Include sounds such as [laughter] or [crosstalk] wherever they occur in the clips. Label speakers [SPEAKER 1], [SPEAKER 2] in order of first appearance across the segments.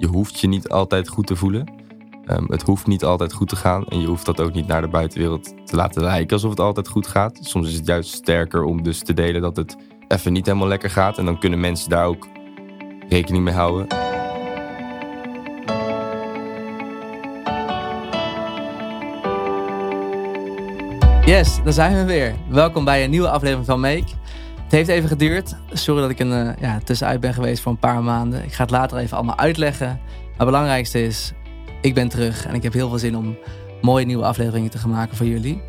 [SPEAKER 1] je hoeft je niet altijd goed te voelen. Ehm, het hoeft niet altijd goed te gaan. En je hoeft dat ook niet naar de buitenwereld te laten lijken alsof het altijd goed gaat. Soms is het juist sterker om dus te delen dat het even niet helemaal lekker gaat. En dan kunnen mensen daar ook rekening mee houden.
[SPEAKER 2] Yes, daar zijn we weer. Welkom bij een nieuwe aflevering van Make. Het heeft even geduurd. Sorry dat ik een uh, ja, tussenuit ben geweest voor een paar maanden. Ik ga het later even allemaal uitleggen. Maar het belangrijkste is, ik ben terug en ik heb heel veel zin om mooie nieuwe afleveringen te gaan maken voor jullie.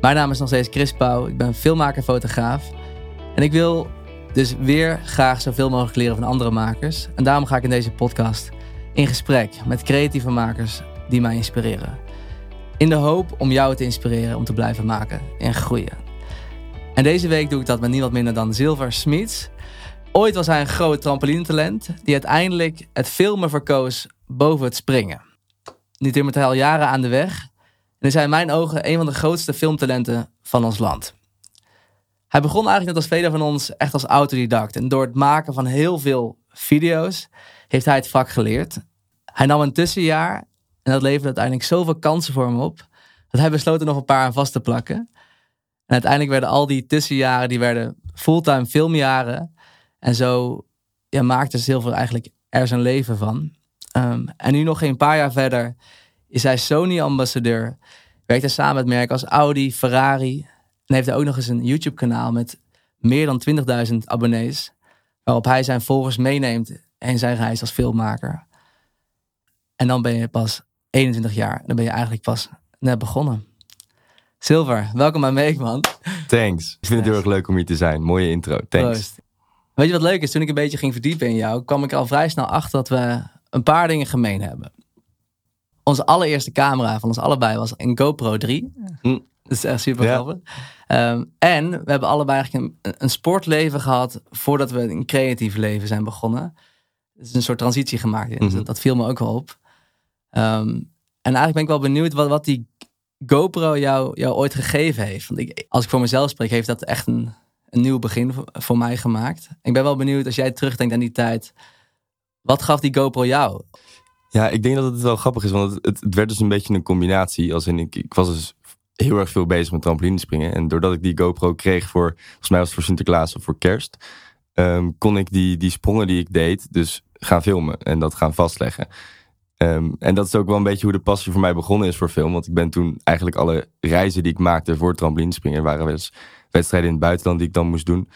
[SPEAKER 2] Mijn naam is nog steeds Chris Pauw. Ik ben filmmaker fotograaf. En ik wil dus weer graag zoveel mogelijk leren van andere makers. En daarom ga ik in deze podcast in gesprek met creatieve makers die mij inspireren. In de hoop om jou te inspireren om te blijven maken en groeien. En deze week doe ik dat met niemand minder dan Silver Smits. Ooit was hij een groot trampolinetalent die uiteindelijk het filmen verkoos boven het springen. Nu timmert al jaren aan de weg en is hij in mijn ogen een van de grootste filmtalenten van ons land. Hij begon eigenlijk net als velen van ons echt als autodidact. En door het maken van heel veel video's heeft hij het vak geleerd. Hij nam een tussenjaar en dat leverde uiteindelijk zoveel kansen voor hem op. Dat hij besloot er nog een paar aan vast te plakken. En uiteindelijk werden al die tussenjaren, die werden fulltime filmjaren. En zo ja, maakte Silver eigenlijk er zijn leven van. Um, en nu nog geen paar jaar verder is hij Sony-ambassadeur. Werkt hij samen met merken als Audi, Ferrari. En heeft hij ook nog eens een YouTube-kanaal met meer dan 20.000 abonnees. Waarop hij zijn volgers meeneemt in zijn reis als filmmaker. En dan ben je pas 21 jaar. Dan ben je eigenlijk pas net begonnen. Silver, welkom bij Meek, man.
[SPEAKER 1] Thanks. Ik vind het heel erg leuk om hier te zijn. Mooie intro. Thanks.
[SPEAKER 2] Proost. Weet je wat leuk is? Toen ik een beetje ging verdiepen in jou, kwam ik al vrij snel achter dat we een paar dingen gemeen hebben. Onze allereerste camera van ons allebei was een GoPro 3.
[SPEAKER 1] Hm.
[SPEAKER 2] Dat is echt super grappig. Ehm, en we hebben allebei eigenlijk een, een, sportleven gehad voordat we een creatief leven zijn begonnen. Het is een soort transitie gemaakt. Dus
[SPEAKER 1] Mhm.
[SPEAKER 2] dat, dat viel me ook wel op. Ehm, en eigenlijk ben ik wel benieuwd wat, wat die GoPro jou, jou ooit gegeven heeft. Want ik, als ik voor mezelf spreek, heeft dat echt een, een nieuw begin voor, mij gemaakt. Ik ben wel benieuwd als jij terugdenkt aan die tijd. Wat gaf die GoPro jou?
[SPEAKER 1] Ja, ik denk dat het wel grappig is, want het, het, werd dus een beetje een combinatie. Als ik, ik was dus heel erg veel bezig met trampolinespringen. En doordat ik die GoPro kreeg voor, volgens mij was het voor Sinterklaas of voor kerst, ehm, kon ik die, die sprongen die ik deed dus gaan filmen en dat gaan vastleggen. Ehm, en dat is ook wel een beetje hoe de passie voor mij begonnen is voor film. Want ik ben toen eigenlijk alle reizen die ik maakte voor trampolinespringen, waren wel eens wedstrijden in het buitenland die ik dan moest doen.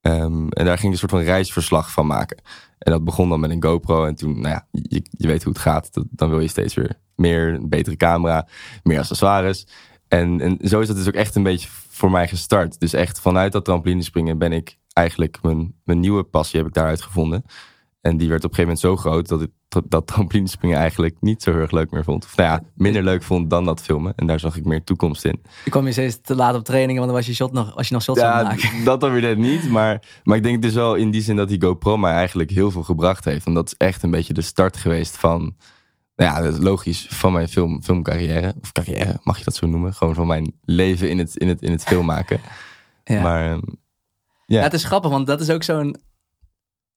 [SPEAKER 1] Ehm, en daar ging ik een soort van reisverslag van maken. En dat begon dan met een GoPro. En toen, nou ja, je, weet hoe het gaat. Dan wil je steeds weer meer, een betere camera, meer accessoires. En, en zo is dat dus ook echt een beetje voor mij gestart. Dus echt vanuit dat trampolinespringen ben ik eigenlijk mijn, mijn nieuwe passie heb ik daaruit gevonden. En die werd op een gegeven moment zo groot dat ik dat- trampolinespringen eigenlijk niet zo heel erg leuk meer vond. Of nou ja, minder leuk vond dan dat filmen. En daar zag ik meer toekomst in.
[SPEAKER 2] Ik kwam je steeds te laat op trainingen, want dan was je, shot nog, was je nog shots het maken.
[SPEAKER 1] Ja, [laughs] dat dan weer net niet. Maar, maar ik denk dus wel in die zin dat die GoPro mij eigenlijk heel veel gebracht heeft. En dat is echt een beetje de start geweest van, nou ja, dat is logisch, van mijn film, filmcarrière. Of carrière, mag je dat zo noemen? Gewoon van mijn leven in het, in het, in het film maken.
[SPEAKER 2] Ja.
[SPEAKER 1] Maar ehm,
[SPEAKER 2] Ja,
[SPEAKER 1] ja,
[SPEAKER 2] het is grappig, want dat is ook zo'n.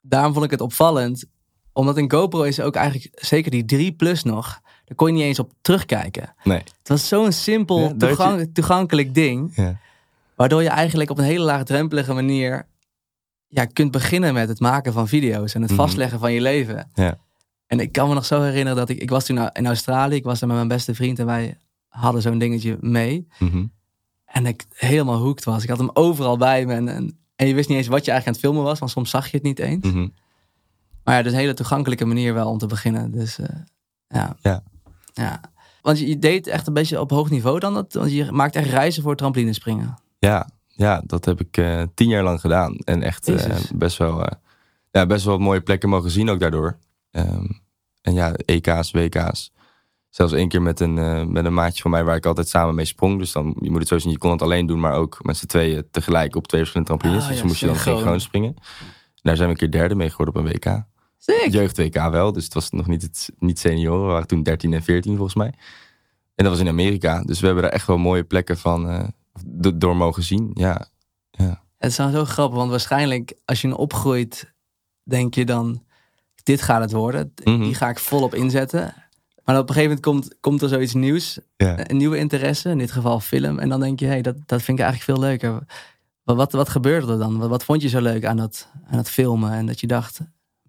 [SPEAKER 2] Daarom vond ik het opvallend. Omdat een GoPro is ook eigenlijk, zeker die 3 plus nog, daar kon je niet eens op terugkijken.
[SPEAKER 1] nee.
[SPEAKER 2] Het was zo'n simpel,
[SPEAKER 1] Ja, je-
[SPEAKER 2] toegankelijk ding,
[SPEAKER 1] Ja.
[SPEAKER 2] waardoor je eigenlijk op een hele laagdrempelige manier ja, kunt beginnen met het maken van video's en het
[SPEAKER 1] Mhm.
[SPEAKER 2] vastleggen van je leven.
[SPEAKER 1] Ja.
[SPEAKER 2] En ik kan me nog zo herinneren dat ik, ik was toen in Australië, ik was daar met mijn beste vriend en wij hadden zo'n dingetje mee.
[SPEAKER 1] Mhm.
[SPEAKER 2] En ik helemaal hooked was. Ik had hem overal bij me. En, en, en je wist niet eens wat je eigenlijk aan het filmen was, want soms zag je het niet eens.
[SPEAKER 1] Mhm.
[SPEAKER 2] Maar ja, dus een hele toegankelijke manier wel om te beginnen. Dus eh, ja.
[SPEAKER 1] Ja.
[SPEAKER 2] ja. Want je, je deed echt een beetje op hoog niveau dan dat? Want je maakt echt reizen voor trampolinespringen.
[SPEAKER 1] Ja, ja, dat heb ik eh, tien jaar lang gedaan. En echt eh, best, wel, ja, best wel mooie plekken mogen zien ook daardoor. Ehm, en ja, EK's, WK's. Zelfs één keer met een, met een maatje van mij waar ik altijd samen mee sprong. Dus dan, je moet het zo zien, je kon het alleen doen, maar ook met z'n tweeën tegelijk op twee verschillende trampolines.
[SPEAKER 2] Ah,
[SPEAKER 1] dus
[SPEAKER 2] ja,
[SPEAKER 1] moest je dan
[SPEAKER 2] synchroon
[SPEAKER 1] springen. Daar zijn we een keer derde mee geworden op een WK.
[SPEAKER 2] Sick!
[SPEAKER 1] Jeugd WK wel, dus het was nog niet, het, niet senioren. We waren toen 13 en 14 volgens mij. En dat was in Amerika. Dus we hebben daar echt wel mooie plekken van eh, do- door mogen zien. Ja, ja.
[SPEAKER 2] Het is dan zo grappig, want waarschijnlijk als je opgroeit, denk je dan... dit gaat het worden.
[SPEAKER 1] Mhm.
[SPEAKER 2] Die ga ik volop inzetten. Maar op een gegeven moment komt, komt er zoiets nieuws.
[SPEAKER 1] Ja.
[SPEAKER 2] Een nieuwe interesse, in dit geval film. En dan denk je, hé, hey, dat, dat vind ik eigenlijk veel leuker. Wat, wat, wat gebeurde er dan? Wat, wat vond je zo leuk aan dat, aan dat filmen? En dat je dacht,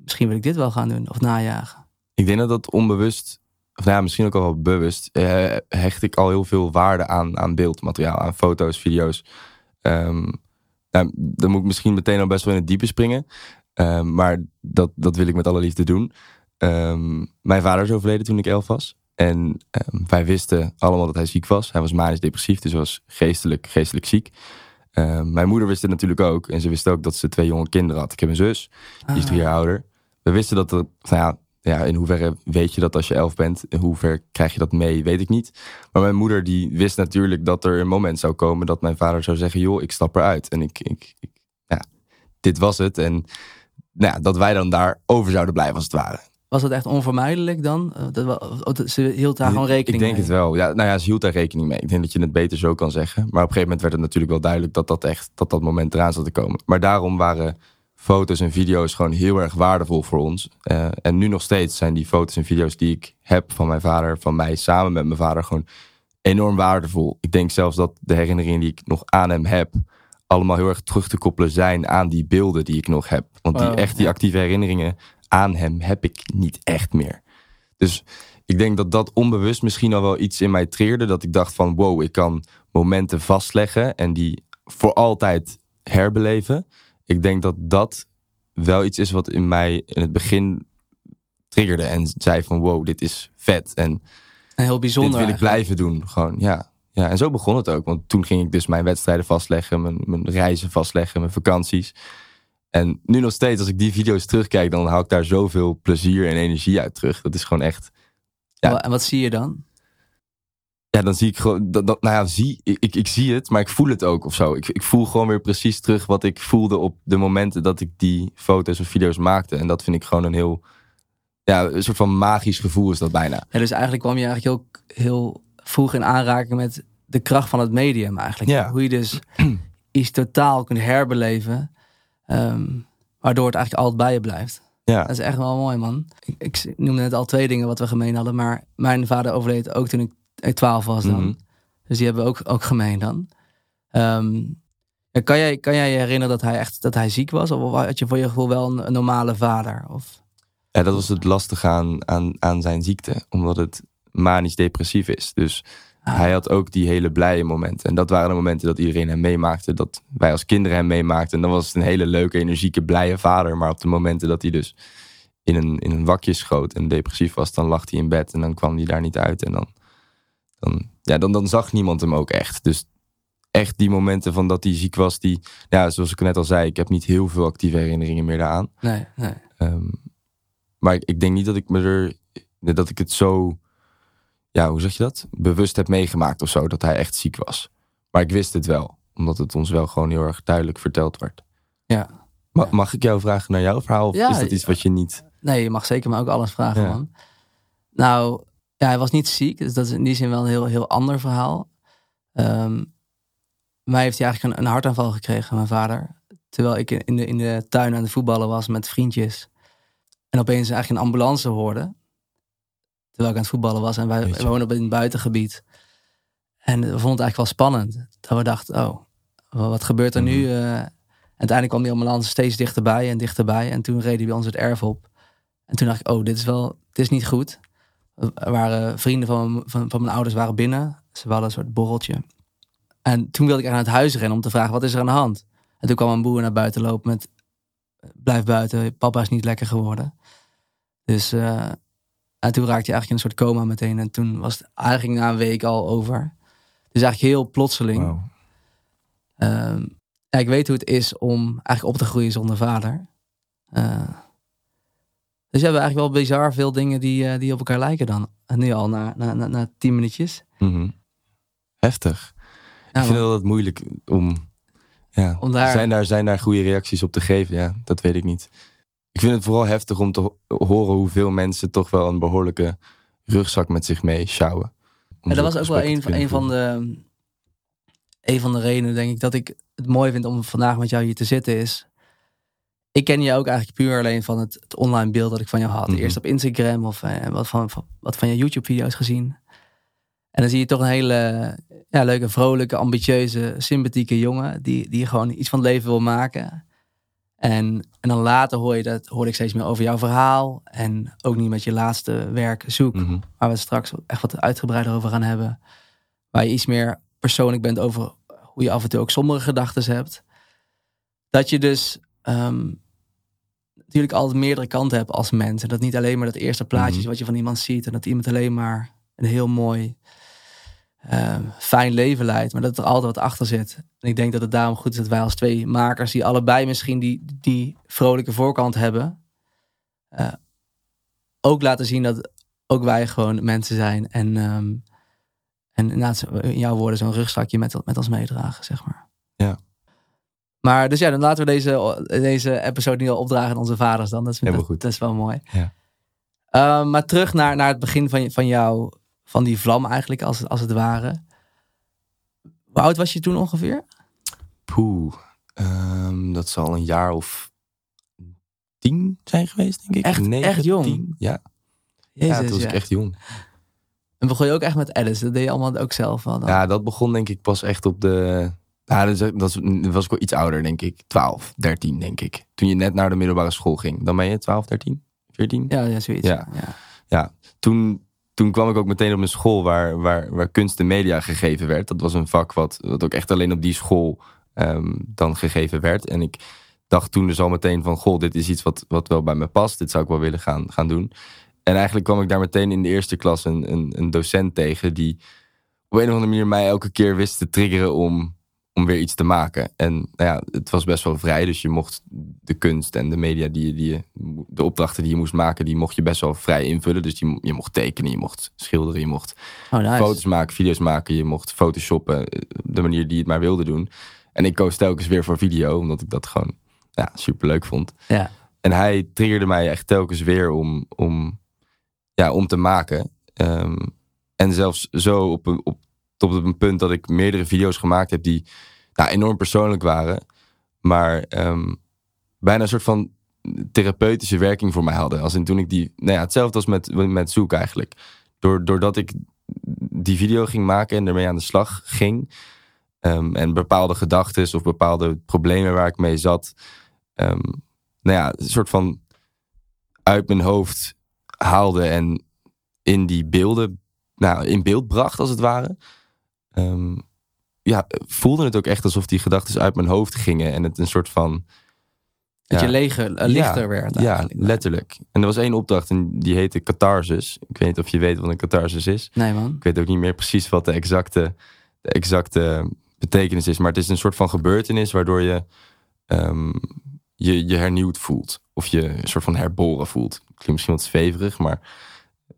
[SPEAKER 2] misschien wil ik dit wel gaan doen of najagen.
[SPEAKER 1] Ik denk dat dat onbewust, of nou ja, misschien ook al wel bewust, eh, hecht ik al heel veel waarde aan, aan beeldmateriaal, aan foto's, video's. Ehm, nou, dan moet ik misschien meteen al best wel in het diepe springen. Ehm, maar dat, dat wil ik met alle liefde doen. Ehm, mijn vader is overleden toen ik elf was. En wij wisten allemaal dat hij ziek was. Hij was manisch depressief, dus was geestelijk, geestelijk ziek. Mijn moeder wist het natuurlijk ook. En ze wist ook dat ze twee jonge kinderen had. Ik heb een zus, die is drie jaar ouder. We wisten dat er, nou ja, ja, in hoeverre weet je dat als je elf bent? In hoeverre krijg je dat mee? Weet ik niet. Maar mijn moeder die wist natuurlijk dat er een moment zou komen dat mijn vader zou zeggen: joh, ik stap eruit. En ik, ik, ik ja, dit was het. En nou ja, dat wij dan daar over zouden blijven als het ware.
[SPEAKER 2] Was dat echt onvermijdelijk dan? Uh, dat, wel- ze hield daar gewoon rekening
[SPEAKER 1] Ik denk
[SPEAKER 2] mee.
[SPEAKER 1] het wel. Ja, nou ja, ze hield daar rekening mee. Ik denk dat je het beter zo kan zeggen. Maar op een gegeven moment werd het natuurlijk wel duidelijk dat dat echt dat dat moment eraan zat te komen. Maar daarom waren foto's en video's gewoon heel erg waardevol voor ons. Eh, en nu nog steeds zijn die foto's en video's die ik heb van mijn vader, van mij samen met mijn vader, gewoon enorm waardevol. Ik denk zelfs dat de herinneringen die ik nog aan hem heb, allemaal heel erg terug te koppelen zijn aan die beelden die ik nog heb. Want die
[SPEAKER 2] Wow,
[SPEAKER 1] echt die actieve herinneringen aan hem heb ik niet echt meer. Dus ik denk dat dat onbewust misschien al wel iets in mij triggerde. Dat ik dacht van wow, ik kan momenten vastleggen en die voor altijd herbeleven. Ik denk dat dat wel iets is wat in mij in het begin triggerde. En zei van wow, dit is vet. En
[SPEAKER 2] heel bijzonder.
[SPEAKER 1] dit wil ik
[SPEAKER 2] eigenlijk.
[SPEAKER 1] blijven doen. Gewoon, ja. ja. En zo begon het ook. Want toen ging ik dus mijn wedstrijden vastleggen. Mijn, mijn reizen vastleggen. Mijn vakanties. En nu nog steeds, als ik die video's terugkijk, dan haal ik daar zoveel plezier en energie uit terug. Dat is gewoon echt. ja.
[SPEAKER 2] En wat zie je dan?
[SPEAKER 1] Ja, dan zie ik gewoon. Dat, dat, nou ja, zie, ik, ik, ik zie het, maar ik voel het ook of zo. Ik, ik voel gewoon weer precies terug wat ik voelde op de momenten dat ik die foto's of video's maakte. En dat vind ik gewoon een heel. Ja, een soort van magisch gevoel is dat bijna.
[SPEAKER 2] Ja, dus eigenlijk kwam je eigenlijk heel, heel vroeg in aanraking met de kracht van het medium eigenlijk.
[SPEAKER 1] Ja.
[SPEAKER 2] Hoe je dus [clears throat] iets totaal kunt herbeleven. ehm, waardoor het eigenlijk altijd bij je blijft.
[SPEAKER 1] Ja.
[SPEAKER 2] Dat is echt wel mooi, man. Ik, ik noemde net al twee dingen wat we gemeen hadden. Maar mijn vader overleed ook toen ik 12 was dan.
[SPEAKER 1] Mhm.
[SPEAKER 2] Dus die hebben we ook, ook gemeen dan. Ja, kan, jij, kan jij je herinneren dat hij echt dat hij ziek was? Of had je voor je gevoel wel een, een normale vader? Of...
[SPEAKER 1] Ja, dat was het lastige aan, aan, aan zijn ziekte. Omdat het manisch depressief is. Dus
[SPEAKER 2] Ah.
[SPEAKER 1] hij had ook die hele blije momenten. En dat waren de momenten dat iedereen hem meemaakte. Dat wij als kinderen hem meemaakten. En dan was het een hele leuke, energieke, blije vader. Maar op de momenten dat hij dus in een, in een wakje schoot en depressief was, dan lag hij in bed en dan kwam hij daar niet uit. En dan, dan, ja, dan, dan zag niemand hem ook echt. Dus echt die momenten van dat hij ziek was, die, ja, zoals ik net al zei, ik heb niet heel veel actieve herinneringen meer daaraan.
[SPEAKER 2] Nee, nee.
[SPEAKER 1] Ehm, maar ik, ik denk niet dat ik me er. dat ik het zo. Ja, hoe zeg je dat? Bewust heb meegemaakt of zo. Dat hij echt ziek was. Maar ik wist het wel. Omdat het ons wel gewoon heel erg duidelijk verteld werd.
[SPEAKER 2] Ja.
[SPEAKER 1] Ma- mag ik jou vragen naar jouw verhaal? Of
[SPEAKER 2] Ja,
[SPEAKER 1] is dat iets wat je niet.
[SPEAKER 2] Nee, je mag zeker maar ook alles vragen,
[SPEAKER 1] Ja.
[SPEAKER 2] man. Nou, ja, hij was niet ziek. Dus dat is in die zin wel een heel, heel ander verhaal. Ehm mij heeft hij eigenlijk een, een hartaanval gekregen, mijn vader. Terwijl ik in de, in de tuin aan het voetballen was met vriendjes. En opeens eigenlijk een ambulance hoorde. Terwijl ik aan het voetballen was. En wij, woonden op een buitengebied. En we vonden het eigenlijk wel spannend. Dat we dachten, oh, wat gebeurt er nu? Eh, uiteindelijk kwam die ambulance steeds dichterbij en dichterbij. En toen hij bij ons het erf op. En toen dacht ik, oh, dit is wel, dit is niet goed. Er waren vrienden van, mijn- van, van mijn ouders waren binnen. Ze hadden een soort borreltje. En toen wilde ik naar het huis rennen om te vragen, wat is er aan de hand? En toen kwam een boer naar buiten lopen met, blijf buiten, papa is niet lekker geworden. Dus, eh, en toen raakte hij eigenlijk in een soort coma meteen. En toen was het eigenlijk na een week al over. Dus eigenlijk heel plotseling. Ehm, ja, ik weet hoe het is om eigenlijk op te groeien zonder vader. Eh, dus we hebben eigenlijk wel bizar veel dingen die, eh, die op elkaar lijken dan. En nu al na, na, na, na tien minuutjes.
[SPEAKER 1] Mhm. Heftig.
[SPEAKER 2] Ja,
[SPEAKER 1] ik vind het moeilijk om. Ja,
[SPEAKER 2] Om daar-
[SPEAKER 1] zijn, daar, zijn daar goede reacties op te geven? Ja, dat weet ik niet. Ik vind het vooral heftig om te ho- horen hoeveel mensen toch wel een behoorlijke rugzak met zich mee sjouwen.
[SPEAKER 2] En dat was ook wel een, van- een, van de, een van de redenen, denk ik, dat ik het mooi vind om vandaag met jou hier te zitten is. Ik ken je ook eigenlijk puur alleen van het, het online beeld dat ik van jou had.
[SPEAKER 1] Mhm.
[SPEAKER 2] Eerst op Instagram of eh, wat, van, van- wat van je YouTube-video's gezien. En dan zie je toch een hele ja, leuke, vrolijke, ambitieuze, sympathieke jongen. Die, die gewoon iets van het leven wil maken. En, en dan later hoor je dat, hoorde ik steeds meer over jouw verhaal. En ook niet met je laatste werk zoek.
[SPEAKER 1] Mhm.
[SPEAKER 2] Waar we straks echt wat uitgebreider over gaan hebben. Waar je iets meer persoonlijk bent over hoe je af en toe ook sombere gedachten hebt. Dat je dus ehm, natuurlijk altijd meerdere kanten hebt als mens. En dat niet alleen maar dat eerste plaatje is
[SPEAKER 1] Mhm.
[SPEAKER 2] wat je van iemand ziet. En dat iemand alleen maar een heel mooi, ehm, fijn leven leidt. Maar dat er altijd wat achter zit. En ik denk dat het daarom goed is dat wij als twee makers, die allebei misschien die, die vrolijke voorkant hebben, eh, ook laten zien dat ook wij gewoon mensen zijn. En, ehm, en inderdaad, in jouw woorden, zo'n rugzakje met, met ons meedragen, zeg maar.
[SPEAKER 1] Ja.
[SPEAKER 2] Maar dus ja, dan laten we deze, deze episode niet al opdragen aan onze vaders dan. Dat is, dat,
[SPEAKER 1] goed.
[SPEAKER 2] dat is wel mooi.
[SPEAKER 1] Ja.
[SPEAKER 2] Ehm, maar terug naar, naar het begin van, van jou, van die vlam eigenlijk, als, het- als het ware. Hoe oud was je toen ongeveer?
[SPEAKER 1] Poeh, ehm, dat zal een jaar of tien zijn geweest, denk ik.
[SPEAKER 2] Echt- echt jong?
[SPEAKER 1] Ja,
[SPEAKER 2] Jezus,
[SPEAKER 1] ja, toen was
[SPEAKER 2] ja.
[SPEAKER 1] ik echt jong.
[SPEAKER 2] En begon je ook echt met Alice? Dat deed je allemaal ook zelf wel dan?
[SPEAKER 1] Ja, dat begon denk ik pas echt op de... Ja, dat, was, ik wel iets ouder, denk ik. 12, 13, denk ik. Toen je net naar de middelbare school ging. Dan ben je 12, 13, 14?
[SPEAKER 2] ja, ja, zoiets.
[SPEAKER 1] Ja.
[SPEAKER 2] ja.
[SPEAKER 1] Toen, toen kwam ik ook meteen op een school waar, waar, waar kunst en media gegeven werd. Dat was een vak wat, wat ook echt alleen op die school ehm, dan gegeven werd. En ik dacht toen dus al meteen van... Goh, dit is iets wat, wat wel bij me past. Dit zou ik wel willen gaan, gaan doen. En eigenlijk kwam ik daar meteen in de eerste klas een, een, een docent tegen... die op een of andere manier mij elke keer wist te triggeren om, om weer iets te maken. En nou ja, het was best wel vrij. Dus je mocht de kunst en de media, die, je- die, je- de opdrachten die je moest maken... die mocht je best wel vrij invullen. Dus die, je mocht tekenen, je mocht schilderen, je mocht
[SPEAKER 2] Oh, nice.
[SPEAKER 1] foto's maken, video's maken. Je mocht photoshoppen, eh, de manier die je het maar wilde doen. En ik koos telkens weer voor video, omdat ik dat gewoon ja, super leuk vond.
[SPEAKER 2] Ja.
[SPEAKER 1] En hij triggerde mij echt telkens weer om, om, ja, om te maken. Ehm, en zelfs zo op een, op, tot op een punt dat ik meerdere video's gemaakt heb die nou, enorm persoonlijk waren. Maar ehm, bijna een soort van therapeutische werking voor mij hadden. Als in toen ik die, nou ja, hetzelfde als met, met zoek eigenlijk. Door, doordat ik die video ging maken en ermee aan de slag ging. ehm, en bepaalde gedachten of bepaalde problemen waar ik mee zat. ehm, nou ja, een soort van uit mijn hoofd haalde en in die beelden, nou, in beeld bracht als het ware. Ehm, ja, voelde het ook echt alsof die gedachten uit mijn hoofd gingen en het een soort van
[SPEAKER 2] Dat
[SPEAKER 1] Ja.
[SPEAKER 2] je leger, eh, lichter werd
[SPEAKER 1] ja, letterlijk. En er was één opdracht en die heette catharsis. Ik weet niet of je weet wat een catharsis is.
[SPEAKER 2] Nee man.
[SPEAKER 1] Ik weet ook niet meer precies wat de exacte, de exacte betekenis is. Maar het is een soort van gebeurtenis waardoor je ehm, je, je hernieuwd voelt. Of je een soort van herboren voelt. Klinkt misschien wat zweverig, maar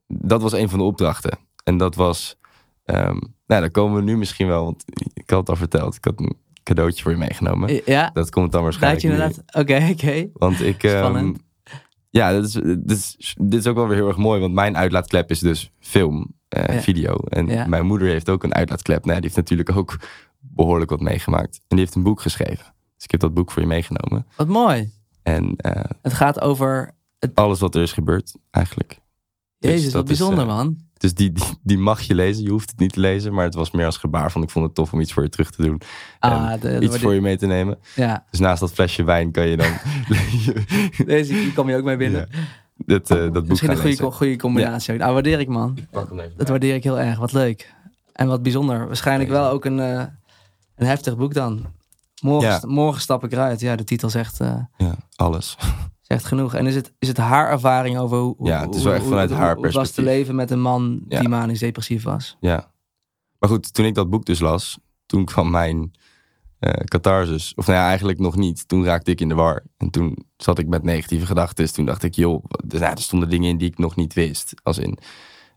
[SPEAKER 1] dat was een van de opdrachten. En dat was, ehm, nou dan komen we nu misschien wel, want ik had het al verteld. Ik had een cadeautje voor je meegenomen.
[SPEAKER 2] Ja,
[SPEAKER 1] Dat komt dan waarschijnlijk
[SPEAKER 2] je
[SPEAKER 1] nu.
[SPEAKER 2] inderdaad. Oké, oké.
[SPEAKER 1] Want ik. ehm, ja, dit is, dit, is, dit is ook wel weer heel erg mooi. Want mijn uitlaatklep is dus film, eh,
[SPEAKER 2] Ja.
[SPEAKER 1] video. En
[SPEAKER 2] Ja.
[SPEAKER 1] mijn moeder heeft ook een uitlaatklep. Nou, die heeft natuurlijk ook behoorlijk wat meegemaakt. En die heeft een boek geschreven. Dus ik heb dat boek voor je meegenomen.
[SPEAKER 2] Wat mooi.
[SPEAKER 1] En eh,
[SPEAKER 2] Het gaat over.
[SPEAKER 1] alles wat er is gebeurd, eigenlijk. Dus
[SPEAKER 2] Jezus, wat
[SPEAKER 1] dat is,
[SPEAKER 2] bijzonder
[SPEAKER 1] eh,
[SPEAKER 2] man.
[SPEAKER 1] Dus die, die, die mag je lezen. Je hoeft het niet te lezen. Maar het was meer als gebaar van ik vond het tof om iets voor je terug te doen.
[SPEAKER 2] Ah,
[SPEAKER 1] en
[SPEAKER 2] de, de-
[SPEAKER 1] iets voor je mee te nemen.
[SPEAKER 2] Ja,
[SPEAKER 1] Dus naast dat flesje wijn kan je dan [laughs] [laughs]
[SPEAKER 2] deze kom je ook mee binnen.
[SPEAKER 1] Ja, dat, eh, dat boek
[SPEAKER 2] Misschien een goede, goede combinatie. ook. Nou, waardeer ik man.
[SPEAKER 1] Pak hem even
[SPEAKER 2] Dat waardeer ik heel erg. Wat leuk. En wat bijzonder. Waarschijnlijk wel ook een, eh, een heftig boek dan. Morgen,
[SPEAKER 1] Ja.
[SPEAKER 2] morgen stap ik eruit. Ja, de titel zegt, eh,
[SPEAKER 1] Ja, alles.
[SPEAKER 2] Zegt genoeg. En is het, is het haar ervaring over hoe,
[SPEAKER 1] Ja, het is wel
[SPEAKER 2] hoe-
[SPEAKER 1] echt vanuit
[SPEAKER 2] hoe-
[SPEAKER 1] haar
[SPEAKER 2] hoe was te leven met een man
[SPEAKER 1] Ja.
[SPEAKER 2] die manisch depressief was?
[SPEAKER 1] Ja. Maar goed, toen ik dat boek dus las, toen kwam mijn eh catharsis. Of nou ja, eigenlijk nog niet. Toen raakte ik in de war. En toen zat ik met negatieve gedachten. Dus toen dacht ik, joh, wat- nou, er stonden dingen in die ik nog niet wist. Als in,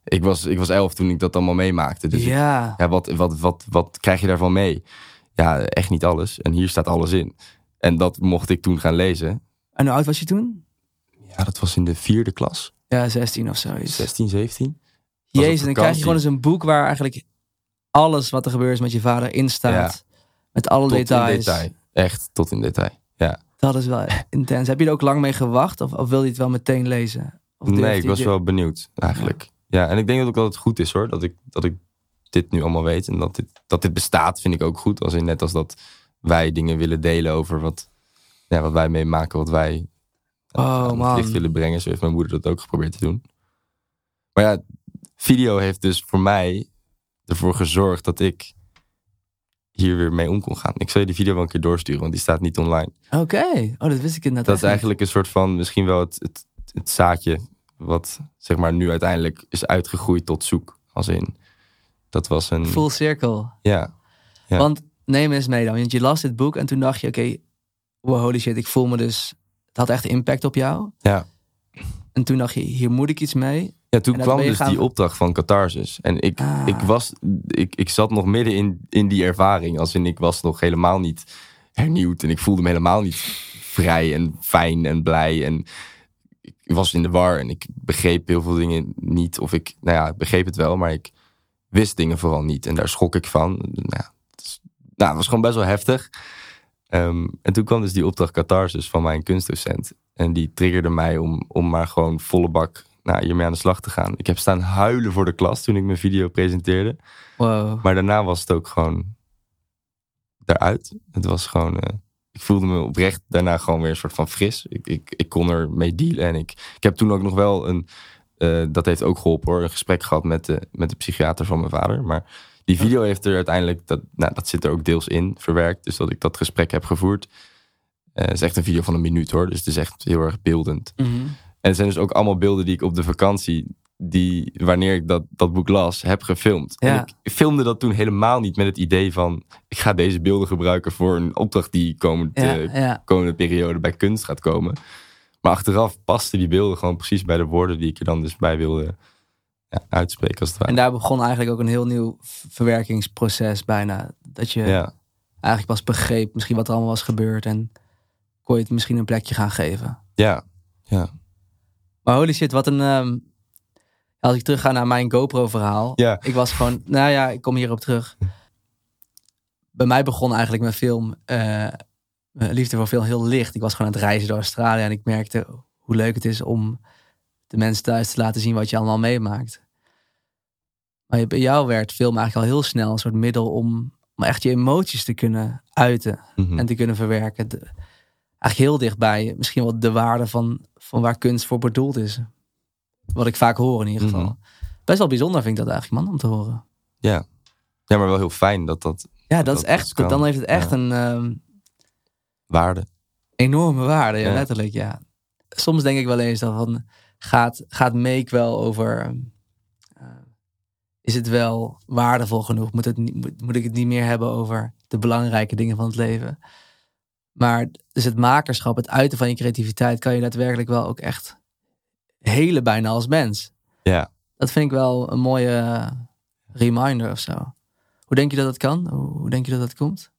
[SPEAKER 1] ik was, ik was elf toen ik dat allemaal meemaakte. Dus ik-
[SPEAKER 2] ja.
[SPEAKER 1] ja, wat, wat, wat, wat krijg je daarvan mee? Ja, echt niet alles. En hier staat alles in. En dat mocht ik toen gaan lezen.
[SPEAKER 2] En hoe oud was je toen?
[SPEAKER 1] Ja, dat was in de vierde klas.
[SPEAKER 2] Ja, 16 of zoiets.
[SPEAKER 1] 16, 17. was
[SPEAKER 2] Jezus, dan krijg je gewoon eens een boek waar eigenlijk alles wat er gebeurt met je vader in staat. Met alle
[SPEAKER 1] Tot
[SPEAKER 2] details.
[SPEAKER 1] in detail. Echt tot in detail. Ja.
[SPEAKER 2] Dat is wel [laughs] intens. Heb je er ook lang mee gewacht? Of, of wil je het wel meteen lezen? Of
[SPEAKER 1] Nee, ik was
[SPEAKER 2] dit-
[SPEAKER 1] wel benieuwd eigenlijk. Ja. en ik denk dat ook dat het goed is hoor. Dat ik, dat ik dit nu allemaal weet. En dat dit, dat dit bestaat vind ik ook goed. Als in net als dat wij dingen willen delen over wat, ja, wat wij meemaken. Wat wij
[SPEAKER 2] Oh,
[SPEAKER 1] aan het licht willen brengen. Zo heeft mijn moeder dat ook geprobeerd te doen. Maar ja, video heeft dus voor mij ervoor gezorgd dat ik hier weer mee om kon gaan. Ik zal je die video wel een keer doorsturen, want die staat niet online.
[SPEAKER 2] Oké. Oh, dat wist ik inderdaad
[SPEAKER 1] Dat is eigenlijk een soort van, misschien wel het, het, het zaadje wat zeg maar nu uiteindelijk is uitgegroeid tot zoek. Als in, dat was een.
[SPEAKER 2] Full circle.
[SPEAKER 1] ja, Ja.
[SPEAKER 2] Want neem eens mee dan. Want je las dit boek en toen dacht je, oké, wow, holy shit, ik voel me dus... Het had echt impact op jou.
[SPEAKER 1] ja.
[SPEAKER 2] En toen dacht je, hier moet ik iets mee.
[SPEAKER 1] Ja, toen kwam dus
[SPEAKER 2] gaan-
[SPEAKER 1] die opdracht van Catharsis. En ik,
[SPEAKER 2] Ah.
[SPEAKER 1] ik, was, ik, ik zat nog midden in, in die ervaring. Als in, ik was nog helemaal niet hernieuwd. En ik voelde me helemaal niet vrij en fijn en blij. En ik was in de war en ik begreep heel veel dingen niet. Of ik, nou ja, ik begreep het wel, maar ik wist dingen vooral niet. En daar schrok ik van. Nou, ja, het, is- nou, het was gewoon best wel heftig. Ehm, en toen kwam dus die opdracht Catharsis van mijn kunstdocent. En die triggerde mij om, om maar gewoon volle bak nou, hiermee aan de slag te gaan. Ik heb staan huilen voor de klas toen ik mijn video presenteerde.
[SPEAKER 2] Wow.
[SPEAKER 1] Maar daarna was het ook gewoon eruit. Het was gewoon... eh, ik voelde me oprecht daarna gewoon weer een soort van fris. Ik, ik, ik kon er mee dealen. En ik, ik heb toen ook nog wel een... eh, dat heeft ook geholpen hoor. Een gesprek gehad met de, met de psychiater van mijn vader. Maar die video heeft er uiteindelijk... Dat, nou, dat zit er ook deels in verwerkt. Dus dat ik dat gesprek heb gevoerd. Eh, het is echt een video van een minuut hoor. Dus het is echt heel erg beeldend.
[SPEAKER 2] Mhm.
[SPEAKER 1] En het zijn dus ook allemaal beelden die ik op de vakantie, die wanneer ik dat, dat boek las, heb gefilmd.
[SPEAKER 2] Ja.
[SPEAKER 1] En ik filmde dat toen helemaal niet met het idee van, ik ga deze beelden gebruiken voor een opdracht die komende,
[SPEAKER 2] Ja, ja.
[SPEAKER 1] komende periode bij kunst gaat komen. Maar achteraf pasten die beelden gewoon precies bij de woorden die ik er dan dus bij wilde ja, uitspreken als het ware.
[SPEAKER 2] En daar begon eigenlijk ook een heel nieuw verwerkingsproces bijna. Dat je
[SPEAKER 1] ja.
[SPEAKER 2] eigenlijk pas begreep misschien wat er allemaal was gebeurd. En kon je het misschien een plekje gaan geven.
[SPEAKER 1] ja, ja,
[SPEAKER 2] Maar holy shit, wat een... ehm, als ik terug ga naar mijn GoPro-verhaal.
[SPEAKER 1] Ja.
[SPEAKER 2] Ik was gewoon... Nou ja, ik kom hierop terug. Bij mij begon eigenlijk mijn film... eh, liefde voor film heel licht. Ik was gewoon aan het reizen door Australië. En ik merkte hoe leuk het is om de mensen thuis te laten zien wat je allemaal meemaakt. Maar bij jou werd film eigenlijk al heel snel een soort middel om, om echt je emoties te kunnen uiten
[SPEAKER 1] Mhm.
[SPEAKER 2] en te kunnen verwerken. De- eigenlijk heel dichtbij misschien wel de waarde van, van waar kunst voor bedoeld is. Wat ik vaak hoor in ieder geval.
[SPEAKER 1] Mhm.
[SPEAKER 2] Best wel bijzonder vind ik dat eigenlijk, man, om te horen.
[SPEAKER 1] ja. ja, maar wel heel fijn dat dat
[SPEAKER 2] Ja, dat,
[SPEAKER 1] Dat
[SPEAKER 2] is echt,
[SPEAKER 1] kan.
[SPEAKER 2] dan heeft het echt
[SPEAKER 1] Ja.
[SPEAKER 2] een ehm,
[SPEAKER 1] waarde.
[SPEAKER 2] enorme waarde, ja,
[SPEAKER 1] Ja.
[SPEAKER 2] letterlijk, ja. Soms denk ik wel eens dat van, gaat, gaat Make wel over, eh, is het wel waardevol genoeg? Moet, het niet, moet, moet ik het niet meer hebben over de belangrijke dingen van het leven? Maar dus het makerschap, het uiten van je creativiteit, kan je daadwerkelijk wel ook echt helen bijna als mens.
[SPEAKER 1] Ja.
[SPEAKER 2] Dat vind ik wel een mooie reminder of zo. Hoe denk je dat dat kan? Hoe, hoe denk je dat dat komt?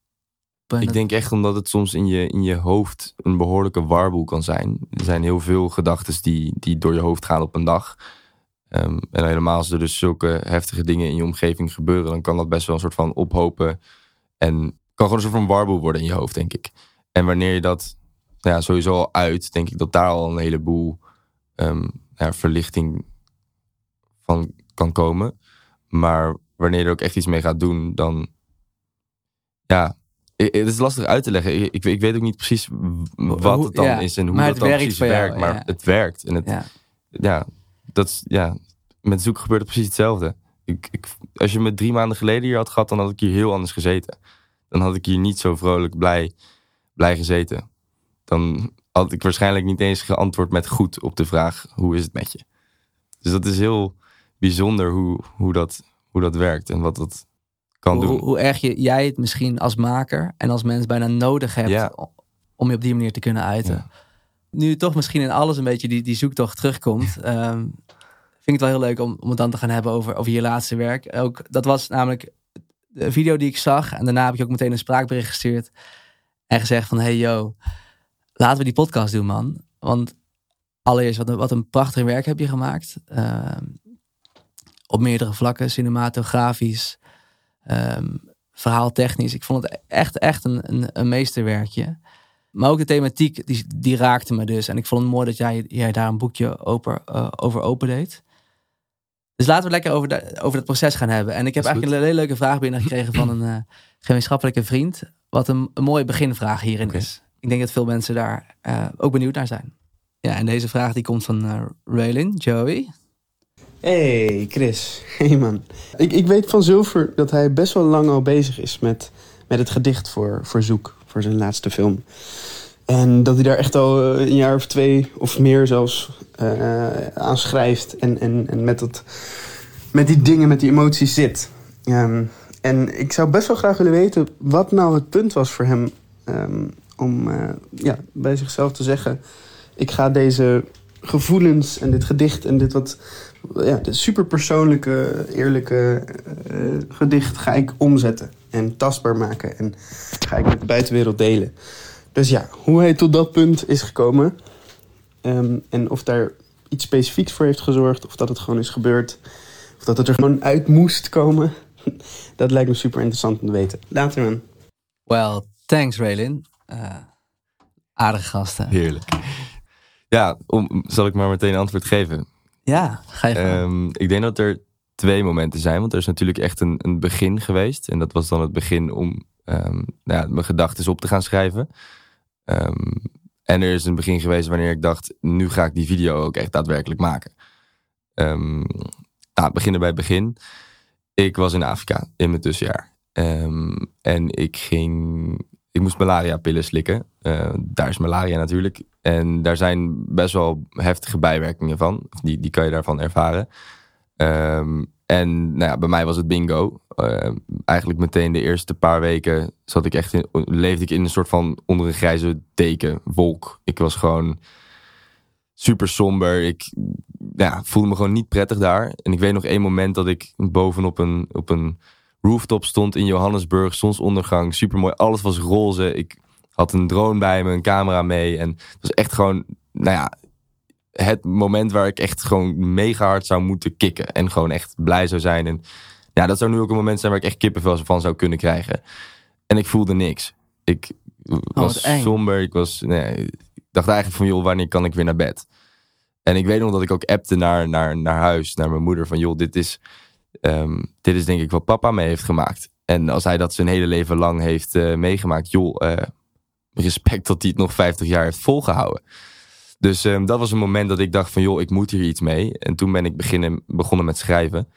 [SPEAKER 1] Ik
[SPEAKER 2] dat-
[SPEAKER 1] denk echt omdat het soms in je, in je hoofd een behoorlijke warboel kan zijn. Er zijn heel veel gedachten die, die door je hoofd gaan op een dag. Ehm, en helemaal als er dus zulke heftige dingen in je omgeving gebeuren, dan kan dat best wel een soort van ophopen. En kan gewoon een soort van warboel worden in je hoofd, denk ik. En wanneer je dat nou ja, sowieso al uit, denk ik dat daar al een heleboel ehm, ja, verlichting van kan komen. Maar wanneer je er ook echt iets mee gaat doen, dan ja, het is lastig uit te leggen. Ik, ik, ik weet ook niet precies wat
[SPEAKER 2] Hoe-
[SPEAKER 1] het dan
[SPEAKER 2] ja,
[SPEAKER 1] is en hoe
[SPEAKER 2] maar
[SPEAKER 1] dat dan
[SPEAKER 2] werkt
[SPEAKER 1] precies
[SPEAKER 2] jou,
[SPEAKER 1] werkt. Maar
[SPEAKER 2] ja.
[SPEAKER 1] het werkt. En het,
[SPEAKER 2] Ja.
[SPEAKER 1] ja, dat is, ja, met zoeken gebeurt het precies hetzelfde. Ik, ik, als je me drie maanden geleden hier had gehad, dan had ik hier heel anders gezeten. Dan had ik hier niet zo vrolijk blij, blij gezeten. Dan had ik waarschijnlijk niet eens geantwoord met goed op de vraag: hoe is het met je? Dus dat is heel bijzonder hoe, hoe, dat, hoe dat werkt en wat dat kan
[SPEAKER 2] hoe,
[SPEAKER 1] doen.
[SPEAKER 2] hoe erg je, jij het misschien als maker en als mens bijna nodig hebt
[SPEAKER 1] Ja.
[SPEAKER 2] om je op die manier te kunnen uiten.
[SPEAKER 1] Ja.
[SPEAKER 2] Nu je toch misschien in alles een beetje die, die zoektocht terugkomt, [laughs] ehm, vind ik het wel heel leuk om, om het dan te gaan hebben over, over je laatste werk. Ook, dat was namelijk de video die ik zag en daarna heb ik ook meteen een spraakbericht gestuurd en gezegd van hey yo, laten we die podcast doen man. Want allereerst, wat een, wat een prachtig werk heb je gemaakt. Ehm, op meerdere vlakken, cinematografisch, ehm verhaaltechnisch. Ik vond het echt, echt een, een, een meesterwerkje. Maar ook de thematiek, die, die raakte me dus. En ik vond het mooi dat jij, jij daar een boekje over, uh, over opendeed. Dus laten we lekker over, de, over dat proces gaan hebben. En ik heb eigenlijk een hele leuke vraag binnengekregen van een uh, gemeenschappelijke vriend. Wat een, een mooie beginvraag hierin is. Ik denk dat veel mensen daar uh, ook benieuwd naar zijn. Ja, en deze vraag die komt van Raylin, Joey.
[SPEAKER 3] Hey Chris, hey man. Ik, ik weet van Zilver dat hij best wel lang al bezig is met, met het gedicht voor, voor Zoek, voor zijn laatste film. En dat hij daar echt al een jaar of twee of meer zelfs uh, aan schrijft. En, en, en met, dat, met die dingen, met die emoties zit. Um, en ik zou best wel graag willen weten wat nou het punt was voor hem um, om uh, ja, bij zichzelf te zeggen: Ik ga deze gevoelens en dit gedicht en dit wat ja, dit superpersoonlijke, eerlijke uh, gedicht ga ik omzetten en tastbaar maken en ga ik met de buitenwereld delen. Dus ja, hoe hij tot dat punt is gekomen um, en of daar iets specifieks voor heeft gezorgd, of dat het gewoon is gebeurd, of dat het er gewoon uit moest komen, [laughs] dat lijkt me super interessant om te weten. Later man.
[SPEAKER 2] Well, thanks Raylin. Uh, aardige gasten.
[SPEAKER 1] Heerlijk. Ja, om, zal ik maar meteen een antwoord geven?
[SPEAKER 2] Ja, ga je
[SPEAKER 1] um, Ik denk dat er twee momenten zijn. Want er is natuurlijk echt een, een begin geweest. En dat was dan het begin om um, nou ja, mijn gedachten op te gaan schrijven. Um, en er is een begin geweest wanneer ik dacht... nu ga ik die video ook echt daadwerkelijk maken. nou, beginnen bij het begin. Ik was in Afrika in mijn tussenjaar. en ik ging ik moest malaria-pillen slikken. Uh, daar is malaria natuurlijk. En daar zijn best wel heftige bijwerkingen van. Die, die kan je daarvan ervaren. Um, en nou ja, bij mij was het bingo. Uh, eigenlijk meteen de eerste paar weken zat ik echt in, leefde ik in een soort van onder een grijze deken, wolk. Ik was gewoon super somber. Ik ja, voelde me gewoon niet prettig daar. En ik weet nog één moment dat ik bovenop een, op een rooftop stond in Johannesburg, zonsondergang, super mooi. Alles was roze. Ik had een drone bij me, een camera mee. En het was echt gewoon, nou ja, het moment waar ik echt gewoon mega hard zou moeten kicken. En gewoon echt blij zou zijn. En ja, dat zou nu ook een moment zijn waar ik echt kippenvel van zou kunnen krijgen. En ik voelde niks. Ik was oh, somber. Ik was, nee, ik dacht eigenlijk van, joh, wanneer kan ik weer naar bed? En ik weet nog dat ik ook appte naar, naar, naar huis, naar mijn moeder. Van, joh, dit is um, dit is denk ik wat papa mee heeft gemaakt. En als hij dat zijn hele leven lang heeft uh, meegemaakt, joh, uh, respect dat hij het nog 50 jaar heeft volgehouden. Dus um, dat was een moment dat ik dacht van, joh, ik moet hier iets mee. En toen ben ik beginnen, begonnen met schrijven.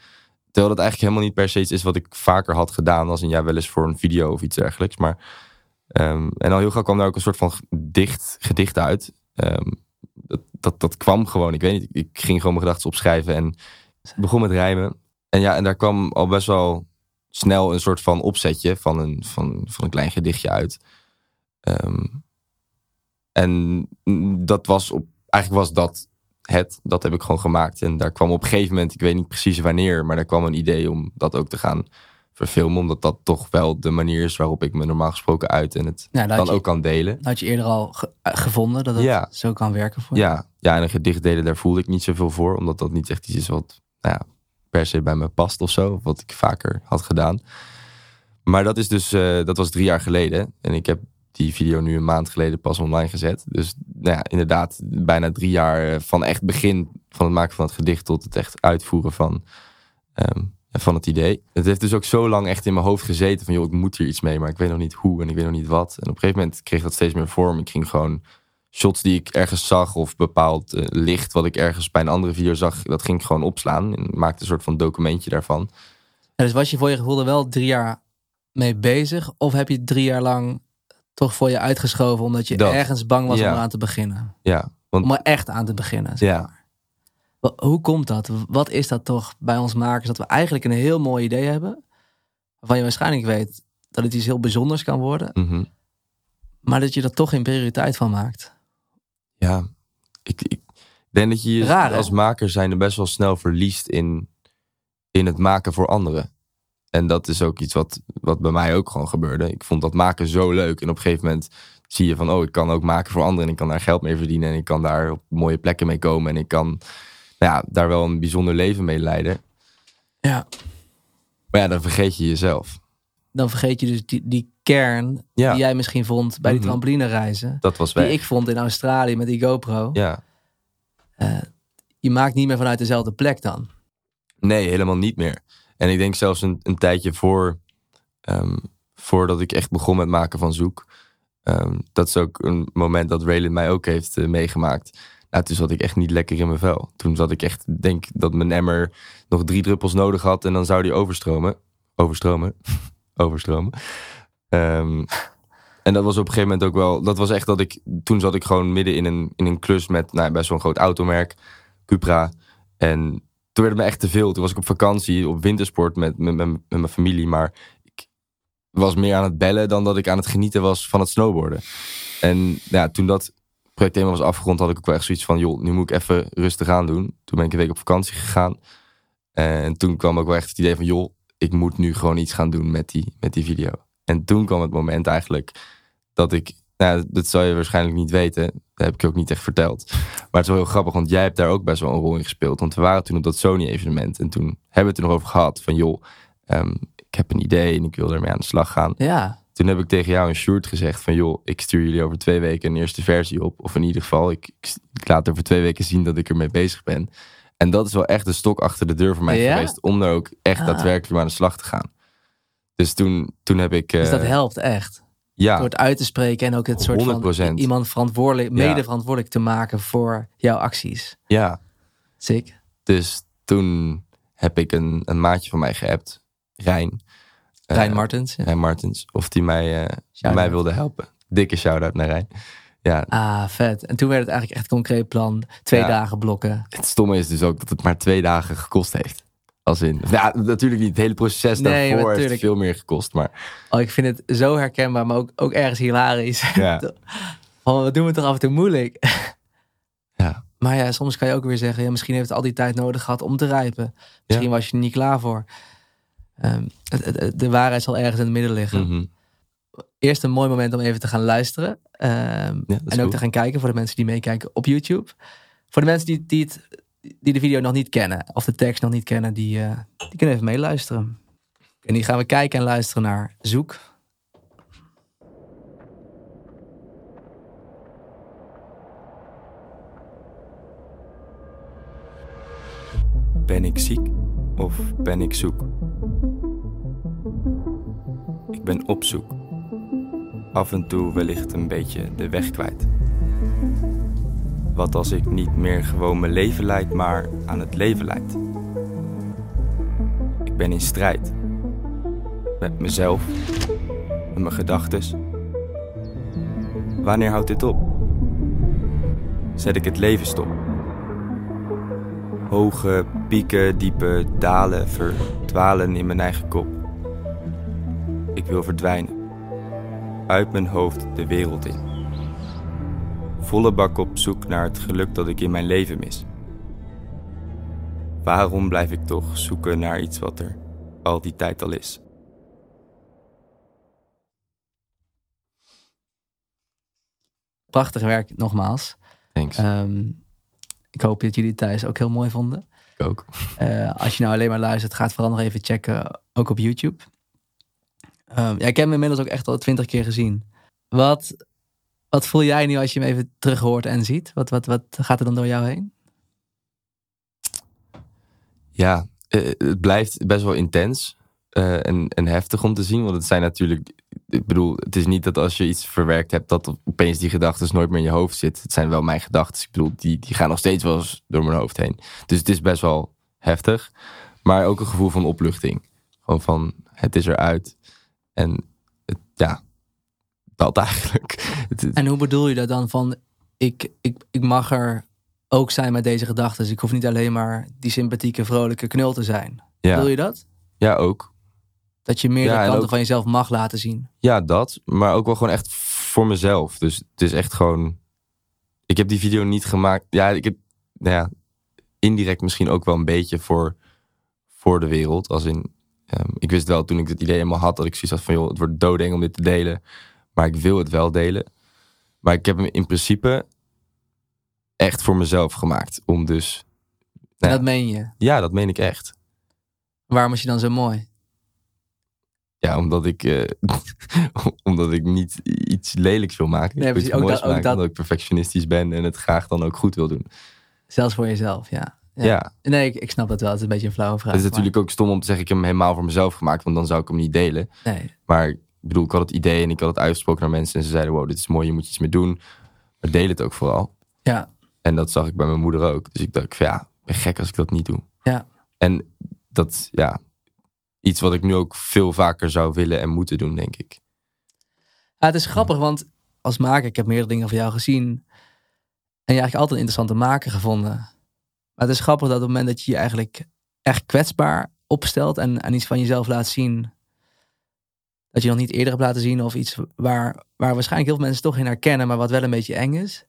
[SPEAKER 1] Terwijl dat eigenlijk helemaal niet per se iets is wat ik vaker had gedaan. Als een jaar wel eens voor een video of iets dergelijks. Maar, um, en al heel gauw kwam daar ook een soort van dicht, gedicht uit. dat, dat, dat kwam gewoon, ik weet niet. Ik ging gewoon mijn gedachten opschrijven en begon met rijmen. En ja, en daar kwam al best wel snel een soort van opzetje van een, van, van een klein gedichtje uit. Um, en dat was op, eigenlijk was dat het. Dat heb ik gewoon gemaakt. En daar kwam op een gegeven moment, ik weet niet precies wanneer, maar daar kwam een idee om dat ook te gaan verfilmen. Omdat dat toch wel de manier is waarop ik me normaal gesproken uit en het dan ook kan delen.
[SPEAKER 2] Had je eerder al eh, gevonden dat het ja. zo kan werken voor je?
[SPEAKER 1] Ja, ja, en een gedicht delen, daar voelde ik niet zoveel voor. Omdat dat niet echt iets is wat nou ja, per se bij me past of zo. Wat ik vaker had gedaan. Maar dat is dus, uh, dat was drie jaar geleden. En ik heb die video nu een maand geleden pas online gezet. Dus nou ja, inderdaad, bijna drie jaar van echt begin van het maken van het gedicht tot het echt uitvoeren van, um, van het idee. Het heeft dus ook zo lang echt in mijn hoofd gezeten van joh, ik moet hier iets mee, maar ik weet nog niet hoe en ik weet nog niet wat. En op een gegeven moment kreeg dat steeds meer vorm. Ik ging gewoon shots die ik ergens zag of bepaald uh, licht wat ik ergens bij een andere video zag, dat ging ik gewoon opslaan en maakte een soort van documentje daarvan.
[SPEAKER 2] dus was je voor je gevoel er wel drie jaar mee bezig? Of heb je drie jaar lang toch voor je uitgeschoven omdat je ergens bang was om eraan te beginnen?
[SPEAKER 1] Ja.
[SPEAKER 2] Want, om er echt aan te beginnen. Zeg ja. Hoe komt dat? Wat is dat toch bij ons makers dat we eigenlijk een heel mooi idee hebben, waarvan je waarschijnlijk weet dat het iets heel bijzonders kan worden,
[SPEAKER 1] mhm.
[SPEAKER 2] maar dat je er toch geen prioriteit van maakt?
[SPEAKER 1] Ja, ik, ik denk dat je je als maker zijn er best wel snel verliest in, in het maken voor anderen. En dat is ook iets wat, wat bij mij ook gewoon gebeurde. Ik vond dat maken zo leuk. En op een gegeven moment zie je van, oh, ik kan ook maken voor anderen. En ik kan daar geld mee verdienen. En ik kan daar op mooie plekken mee komen. En ik kan nou ja, daar wel een bijzonder leven mee leiden.
[SPEAKER 2] Ja.
[SPEAKER 1] Maar ja, dan vergeet je jezelf.
[SPEAKER 2] Dan vergeet je dus die, die kern
[SPEAKER 1] Ja.
[SPEAKER 2] die jij misschien vond bij die
[SPEAKER 1] Mhm.
[SPEAKER 2] trampolinereizen.
[SPEAKER 1] Dat was
[SPEAKER 2] Die ik vond in Australië met die GoPro.
[SPEAKER 1] Ja.
[SPEAKER 2] Je maakt niet meer vanuit dezelfde plek dan.
[SPEAKER 1] Nee, helemaal niet meer. En ik denk zelfs een, een tijdje voor, ehm, voordat ik echt begon met maken van zoek. ehm, dat is ook een moment dat Raylan mij ook heeft eh, meegemaakt. Nou, toen zat ik echt niet lekker in mijn vel. Toen zat ik echt, denk dat mijn emmer nog drie druppels nodig had en dan zou die overstromen. Overstromen. [laughs] overstromen. Ehm, en dat was op een gegeven moment ook wel, dat was echt dat ik, toen zat ik gewoon midden in een, in een klus met nou, best groot automerk, Cupra. En toen werd het me echt te veel. Toen was ik op vakantie, op wintersport met, met, met, mijn familie. Maar ik was meer aan het bellen dan dat ik aan het genieten was van het snowboarden. En ja, toen dat project helemaal was afgerond, had ik ook wel echt zoiets van... joh, nu moet ik even rustig aan doen. Toen ben ik een week op vakantie gegaan. En toen kwam ook wel echt het idee van... joh, ik moet nu gewoon iets gaan doen met die, met die video. En toen kwam het moment eigenlijk dat ik... Nou, dat zou je waarschijnlijk niet weten. Dat heb ik je ook niet echt verteld. Maar het is wel heel grappig, want jij hebt daar ook best wel een rol in gespeeld. Want we waren toen op dat Sony-evenement. En toen hebben we het er nog over gehad. Van joh, ehm, ik heb een idee en ik wil ermee aan de slag gaan.
[SPEAKER 2] Ja,
[SPEAKER 1] Toen heb ik tegen jou en Sjoerd gezegd van joh, ik stuur jullie over twee weken een eerste versie op. Of in ieder geval, ik, ik, ik laat over twee weken zien dat ik ermee bezig ben. En dat is wel echt de stok achter de deur voor mij
[SPEAKER 2] Ja?
[SPEAKER 1] geweest. Om daar ook echt
[SPEAKER 2] Ah.
[SPEAKER 1] daadwerkelijk mee aan de slag te gaan. Dus toen, toen heb ik...
[SPEAKER 2] dus dat
[SPEAKER 1] eh,
[SPEAKER 2] helpt echt.
[SPEAKER 1] Ja,
[SPEAKER 2] Door het uit te spreken en ook het soort van
[SPEAKER 1] 100%.
[SPEAKER 2] iemand verantwoordelijk, mede verantwoordelijk te maken voor jouw acties.
[SPEAKER 1] ja.
[SPEAKER 2] Sick.
[SPEAKER 1] Dus toen heb ik een, een maatje van mij geappt, Rijn. Eh,
[SPEAKER 2] Rijn Martens. ja.
[SPEAKER 1] Rijn Martens. Of die mij, eh, mij wilde helpen. Dikke shout-out naar Rijn. Ja,
[SPEAKER 2] Ah, vet. En toen werd het eigenlijk echt concreet plan. Twee
[SPEAKER 1] Ja.
[SPEAKER 2] dagen blokken.
[SPEAKER 1] het stomme is dus ook dat het maar twee dagen gekost heeft. Als in, ja, natuurlijk niet. Het hele proces
[SPEAKER 2] Nee,
[SPEAKER 1] daarvoor heeft
[SPEAKER 2] tuurlijk.
[SPEAKER 1] veel meer gekost. Maar
[SPEAKER 2] Oh, ik vind het zo herkenbaar, maar ook, ook ergens hilarisch.
[SPEAKER 1] ja, [laughs]
[SPEAKER 2] Van, wat doen we toch af en toe moeilijk? [laughs]
[SPEAKER 1] ja,
[SPEAKER 2] Maar ja, soms kan je ook weer zeggen, ja, misschien heeft het al die tijd nodig gehad om te rijpen. Misschien was je er niet klaar voor. Ehm, het- de waarheid zal ergens in het midden liggen.
[SPEAKER 1] mhm.
[SPEAKER 2] Eerst een mooi moment om even te gaan luisteren. Ehm,
[SPEAKER 1] ja
[SPEAKER 2] en ook
[SPEAKER 1] goed.
[SPEAKER 2] te gaan kijken voor de mensen die meekijken op YouTube. Voor de mensen die, die, het, die de video nog niet kennen, of de tekst nog niet kennen, die, eh, die kunnen even meeluisteren. En die gaan we kijken en luisteren naar Zoek.
[SPEAKER 1] Ben ik ziek of ben ik zoek? Ik ben op zoek. Af en toe wellicht een beetje de weg kwijt. Wat als ik niet meer gewoon mijn leven leid, maar aan het leven leid? Ik ben in strijd. Met mezelf, met mijn gedachtes. Wanneer houdt dit op? Zet ik het leven stop? Hoge pieken, diepe dalen, verdwalen in mijn eigen kop. Ik wil verdwijnen. Uit mijn hoofd de wereld in. Volle bak op zoek naar het geluk dat ik in mijn leven mis. Waarom blijf ik toch zoeken naar iets wat er al die tijd al is?
[SPEAKER 2] Prachtig werk, nogmaals.
[SPEAKER 1] Thanks.
[SPEAKER 2] Ehm, ik hoop dat jullie het thuis ook heel mooi vonden.
[SPEAKER 1] ik ook. [laughs]
[SPEAKER 2] Eh, als je nou alleen maar luistert, ga het vooral nog even checken, ook op YouTube. Ehm, ja, ik heb hem inmiddels ook echt al twintig keer gezien. Wat, wat voel jij nu als je hem even terug hoort en ziet? Wat, wat, wat gaat er dan door jou heen?
[SPEAKER 1] Ja, eh, het blijft best wel intens eh, en, heftig om te zien. Want het zijn natuurlijk, ik bedoel, het is niet dat als je iets verwerkt hebt, dat opeens die gedachten nooit meer in je hoofd zit. Het zijn wel mijn gedachten. Ik bedoel, die, die gaan nog steeds wel eens door mijn hoofd heen. Dus het is best wel heftig. Maar ook een gevoel van opluchting. Gewoon van, het is eruit. En het, ja, dat eigenlijk. [laughs]
[SPEAKER 2] En hoe bedoel je dat dan van, ik, ik, ik mag er ook zijn met deze gedachten. Ik hoef niet alleen maar die sympathieke, vrolijke knul te zijn.
[SPEAKER 1] ja,
[SPEAKER 2] Wil je dat?
[SPEAKER 1] ja, ook.
[SPEAKER 2] Dat je meerdere
[SPEAKER 1] Ja,
[SPEAKER 2] kanten
[SPEAKER 1] ook-
[SPEAKER 2] van jezelf mag laten zien.
[SPEAKER 1] Ja, dat. Maar ook wel gewoon echt voor mezelf. Dus het is echt gewoon. Ik heb die video niet gemaakt. Ja, ik heb. Nou ja, indirect misschien ook wel een beetje voor, voor de wereld. Als in. ehm, ik wist wel toen ik het idee helemaal had dat ik zoiets had van joh, het wordt doodeng om dit te delen. Maar ik wil het wel delen. Maar ik heb hem in principe echt voor mezelf gemaakt. Om dus.
[SPEAKER 2] En
[SPEAKER 1] Ja.
[SPEAKER 2] dat meen je.
[SPEAKER 1] Ja, dat meen ik echt.
[SPEAKER 2] Waarom is je dan zo mooi?
[SPEAKER 1] Ja, omdat ik, eh, [laughs] omdat ik niet iets lelijks wil maken.
[SPEAKER 2] Nee,
[SPEAKER 1] ik wil
[SPEAKER 2] precies.
[SPEAKER 1] iets
[SPEAKER 2] Ook
[SPEAKER 1] moois
[SPEAKER 2] dat- ook
[SPEAKER 1] maken,
[SPEAKER 2] dat-
[SPEAKER 1] omdat ik perfectionistisch ben en het graag dan ook goed wil doen.
[SPEAKER 2] Zelfs voor jezelf, ja.
[SPEAKER 1] Ja,
[SPEAKER 2] Nee, ik, ik snap dat wel. Het is een beetje een flauwe vraag.
[SPEAKER 1] het is natuurlijk ook stom om te zeggen, ik heb hem helemaal voor mezelf gemaakt, want dan zou ik hem niet delen.
[SPEAKER 2] Nee,
[SPEAKER 1] Maar ik bedoel, ik had het idee en ik had het uitgesproken naar mensen en ze zeiden, wow, dit is mooi, je moet iets mee doen. Maar deel het ook vooral.
[SPEAKER 2] ja.
[SPEAKER 1] En dat zag ik bij mijn moeder ook. Dus ik dacht, van, ja, ik ben gek als ik dat niet doe.
[SPEAKER 2] Ja.
[SPEAKER 1] En dat, ja, iets wat ik nu ook veel vaker zou willen en moeten doen, denk ik.
[SPEAKER 2] Ja, het is grappig, want als maker, ik heb meerdere dingen van jou gezien. En je eigenlijk altijd een interessante maker gevonden. Maar het is grappig dat op het moment dat je je eigenlijk echt kwetsbaar opstelt en, en iets van jezelf laat zien. Dat je nog niet eerder hebt laten zien of iets waar, waar waarschijnlijk heel veel mensen toch in herkennen, maar wat wel een beetje eng is.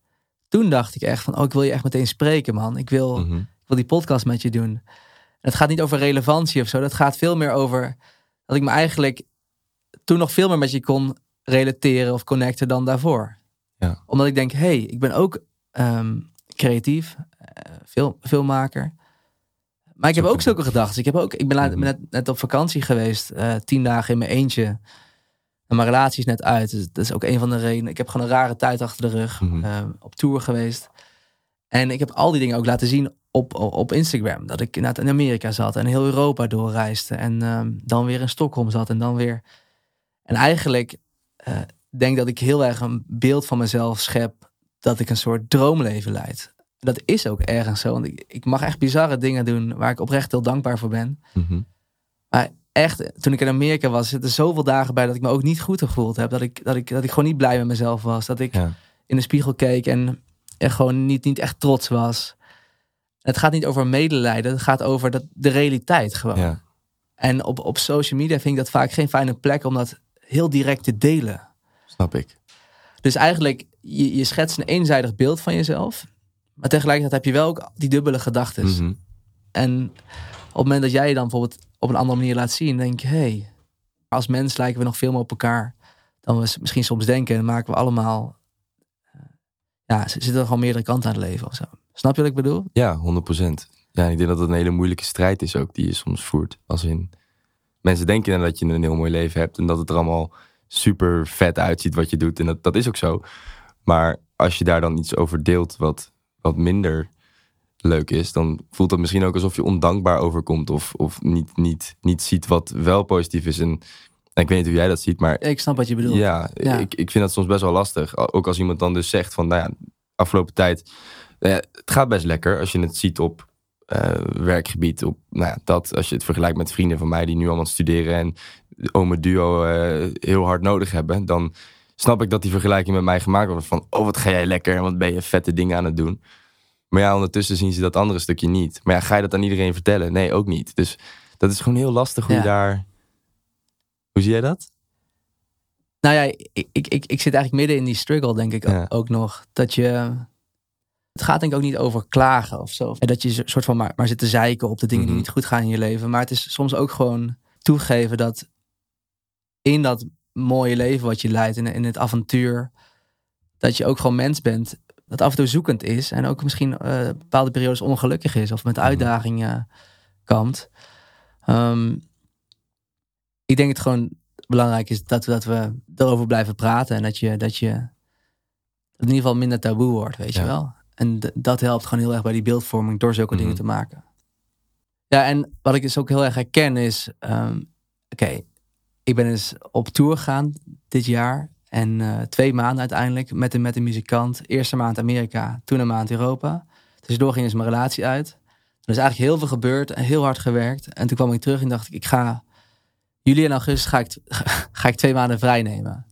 [SPEAKER 2] Toen dacht ik echt van, oh, ik wil je echt meteen spreken, man. Ik wil,
[SPEAKER 1] Mhm.
[SPEAKER 2] ik wil die podcast met je doen. En het gaat niet over relevantie of zo. Dat gaat veel meer over dat ik me eigenlijk toen nog veel meer met je kon relateren of connecten dan daarvoor.
[SPEAKER 1] Ja.
[SPEAKER 2] Omdat ik denk, hé, hey, ik ben ook ehm, creatief, eh, film, filmmaker. Maar ik heb ook zulke gedachten. Ik, heb ook, ik ben laat-
[SPEAKER 1] Mhm.
[SPEAKER 2] net, net op vakantie geweest, eh, tien dagen in mijn eentje. En mijn relatie is net uit. Dus dat is ook een van de redenen. Ik heb gewoon een rare tijd achter de rug.
[SPEAKER 1] Mhm.
[SPEAKER 2] eh, op tour geweest. En ik heb al die dingen ook laten zien op, op, op Instagram. Dat ik inderdaad in Amerika zat en heel Europa doorreisde. En ehm, dan weer in Stockholm zat en dan weer. En eigenlijk eh, denk dat ik heel erg een beeld van mezelf schep. Dat ik een soort droomleven leid. Dat is ook ergens zo. Want ik, ik mag echt bizarre dingen doen waar ik oprecht heel dankbaar voor ben.
[SPEAKER 1] Mhm.
[SPEAKER 2] Maar echt, toen ik in Amerika was, zitten zoveel dagen bij dat ik me ook niet goed gevoeld heb. Dat ik, dat ik, dat ik gewoon niet blij met mezelf was. Dat ik
[SPEAKER 1] Ja.
[SPEAKER 2] in de spiegel keek en er gewoon niet, niet echt trots was. Het gaat niet over medelijden, het gaat over dat, de realiteit gewoon.
[SPEAKER 1] Ja.
[SPEAKER 2] En op, op social media vind ik dat vaak geen fijne plek om dat heel direct te delen.
[SPEAKER 1] Snap ik.
[SPEAKER 2] Dus eigenlijk, je, je schetst een eenzijdig beeld van jezelf. Maar tegelijkertijd heb je wel ook die dubbele gedachten.
[SPEAKER 1] Mhm.
[SPEAKER 2] En op het moment dat jij je dan bijvoorbeeld op een andere manier laat zien, denk je, hé, hey, als mens lijken we nog veel meer op elkaar dan we misschien soms denken. En maken we allemaal, eh, ja, zitten er gewoon meerdere kanten aan het leven of zo. Snap je wat ik bedoel?
[SPEAKER 1] Ja, 100%. Ja, ik denk dat het een hele moeilijke strijd is ook die je soms voert. Als in, mensen denken dan dat je een heel mooi leven hebt en dat het er allemaal super vet uitziet wat je doet. En dat, dat is ook zo. Maar als je daar dan iets over deelt wat, wat minder leuk is, dan voelt dat misschien ook alsof je ondankbaar overkomt of, of niet, niet, niet ziet wat wel positief is. En, en ik weet niet hoe jij dat ziet, maar
[SPEAKER 2] Ik snap wat je bedoelt.
[SPEAKER 1] ja,
[SPEAKER 2] Ja.
[SPEAKER 1] Ik, ik vind dat soms best wel lastig. Ook als iemand dan dus zegt van, nou ja, afgelopen tijd, nou ja, het gaat best lekker als je het ziet op eh, werkgebied. Op, nou ja, dat, als je het vergelijkt met vrienden van mij die nu allemaal studeren en ome duo eh, heel hard nodig hebben, dan snap ik dat die vergelijking met mij gemaakt wordt van, oh wat ga jij lekker en wat ben je vette dingen aan het doen. Maar ja, ondertussen zien ze dat andere stukje niet. Maar ja, ga je dat aan iedereen vertellen? Nee, ook niet. Dus dat is gewoon heel lastig hoe
[SPEAKER 2] Ja.
[SPEAKER 1] je daar... Hoe zie jij dat?
[SPEAKER 2] Nou ja, ik, ik, ik, ik zit eigenlijk midden in die struggle, denk ik
[SPEAKER 1] Ja.
[SPEAKER 2] ook nog. Dat je. Het gaat denk ik ook niet over klagen of zo. En dat je een soort van maar, maar zit te zeiken op de dingen
[SPEAKER 1] Mhm.
[SPEAKER 2] die niet goed gaan in je leven. Maar het is soms ook gewoon toegeven dat in dat mooie leven wat je leidt, in, in het avontuur, dat je ook gewoon mens bent. Dat af en toe zoekend is. En ook misschien eh, bepaalde periodes ongelukkig is. Of met
[SPEAKER 1] Mhm.
[SPEAKER 2] uitdagingen kampt. Ehm, ik denk het gewoon belangrijk is dat we, dat we erover blijven praten. En dat je, dat je in ieder geval minder taboe wordt, weet je wel. En dat helpt gewoon heel erg bij die beeldvorming door zulke dingen
[SPEAKER 1] Mhm.
[SPEAKER 2] te maken. Ja, en wat ik dus ook heel erg herken is... ehm, Oké, ik ben eens op tour gegaan dit jaar. En eh, twee maanden uiteindelijk met een, met een muzikant. Eerste maand Amerika, toen een maand Europa. Tussendoor ging dus mijn relatie uit. Er is eigenlijk heel veel gebeurd en heel hard gewerkt. En toen kwam ik terug en dacht ik, ik ga... Juli en augustus ga ik, [laughs] ga ik twee maanden vrij nemen.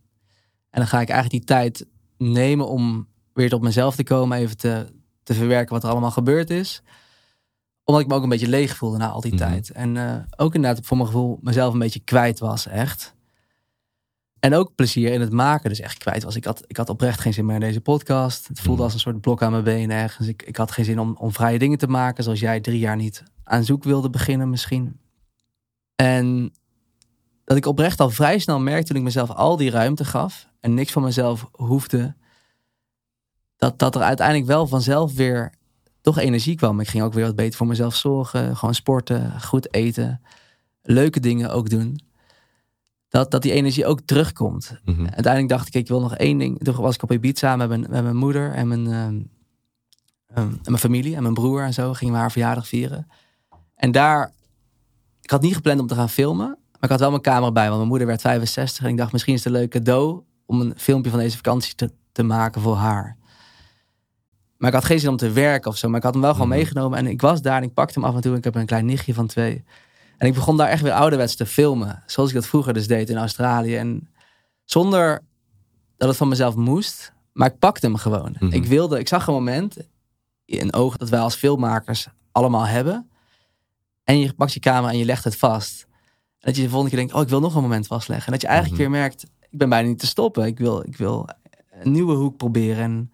[SPEAKER 2] En dan ga ik eigenlijk die tijd nemen om weer tot mezelf te komen. Even te, te verwerken wat er allemaal gebeurd is. Omdat ik me ook een beetje leeg voelde na al die
[SPEAKER 1] Mhm.
[SPEAKER 2] tijd. En eh, ook inderdaad voor mijn gevoel mezelf een beetje kwijt was, echt. En ook plezier in het maken dus echt kwijt was. Ik had, ik had oprecht geen zin meer in deze podcast. Het voelde
[SPEAKER 1] Mhm.
[SPEAKER 2] als een soort blok aan mijn benen ergens. Ik, ik had geen zin om, om vrije dingen te maken. Zoals jij drie jaar niet aan zoek wilde beginnen misschien. En dat ik oprecht al vrij snel merkte toen ik mezelf al die ruimte gaf. En niks van mezelf hoefde. Dat, dat er uiteindelijk wel vanzelf weer toch energie kwam. Ik ging ook weer wat beter voor mezelf zorgen. Gewoon sporten, goed eten. Leuke dingen ook doen. dat, dat die energie ook terugkomt.
[SPEAKER 1] Mhm.
[SPEAKER 2] Uiteindelijk dacht ik, ik wil nog één ding. Toen was ik op Ibiza met mijn, met mijn moeder en mijn, ehm, ehm, en mijn familie en mijn broer en zo. Gingen we haar verjaardag vieren. En daar, ik had niet gepland om te gaan filmen. Maar ik had wel mijn camera bij, want mijn moeder werd 65. En ik dacht, misschien is het een leuk cadeau om een filmpje van deze vakantie te, te maken voor haar. Maar ik had geen zin om te werken of zo. Maar ik had hem wel gewoon
[SPEAKER 1] Mhm.
[SPEAKER 2] meegenomen. En ik was daar en ik pakte hem af en toe. Ik heb een klein nichtje van twee. En ik begon daar echt weer ouderwets te filmen. Zoals ik dat vroeger dus deed in Australië. En zonder dat het van mezelf moest. Maar ik pakte hem gewoon.
[SPEAKER 1] Mhm.
[SPEAKER 2] Ik wilde, ik zag een moment in een oog dat wij als filmmakers allemaal hebben. En je pakt je camera en je legt het vast. En dat je de volgende keer denkt, oh, ik wil nog een moment vastleggen. En dat je eigenlijk
[SPEAKER 1] Mhm.
[SPEAKER 2] weer merkt, ik ben bijna niet te stoppen. Ik wil, ik wil een nieuwe hoek proberen. En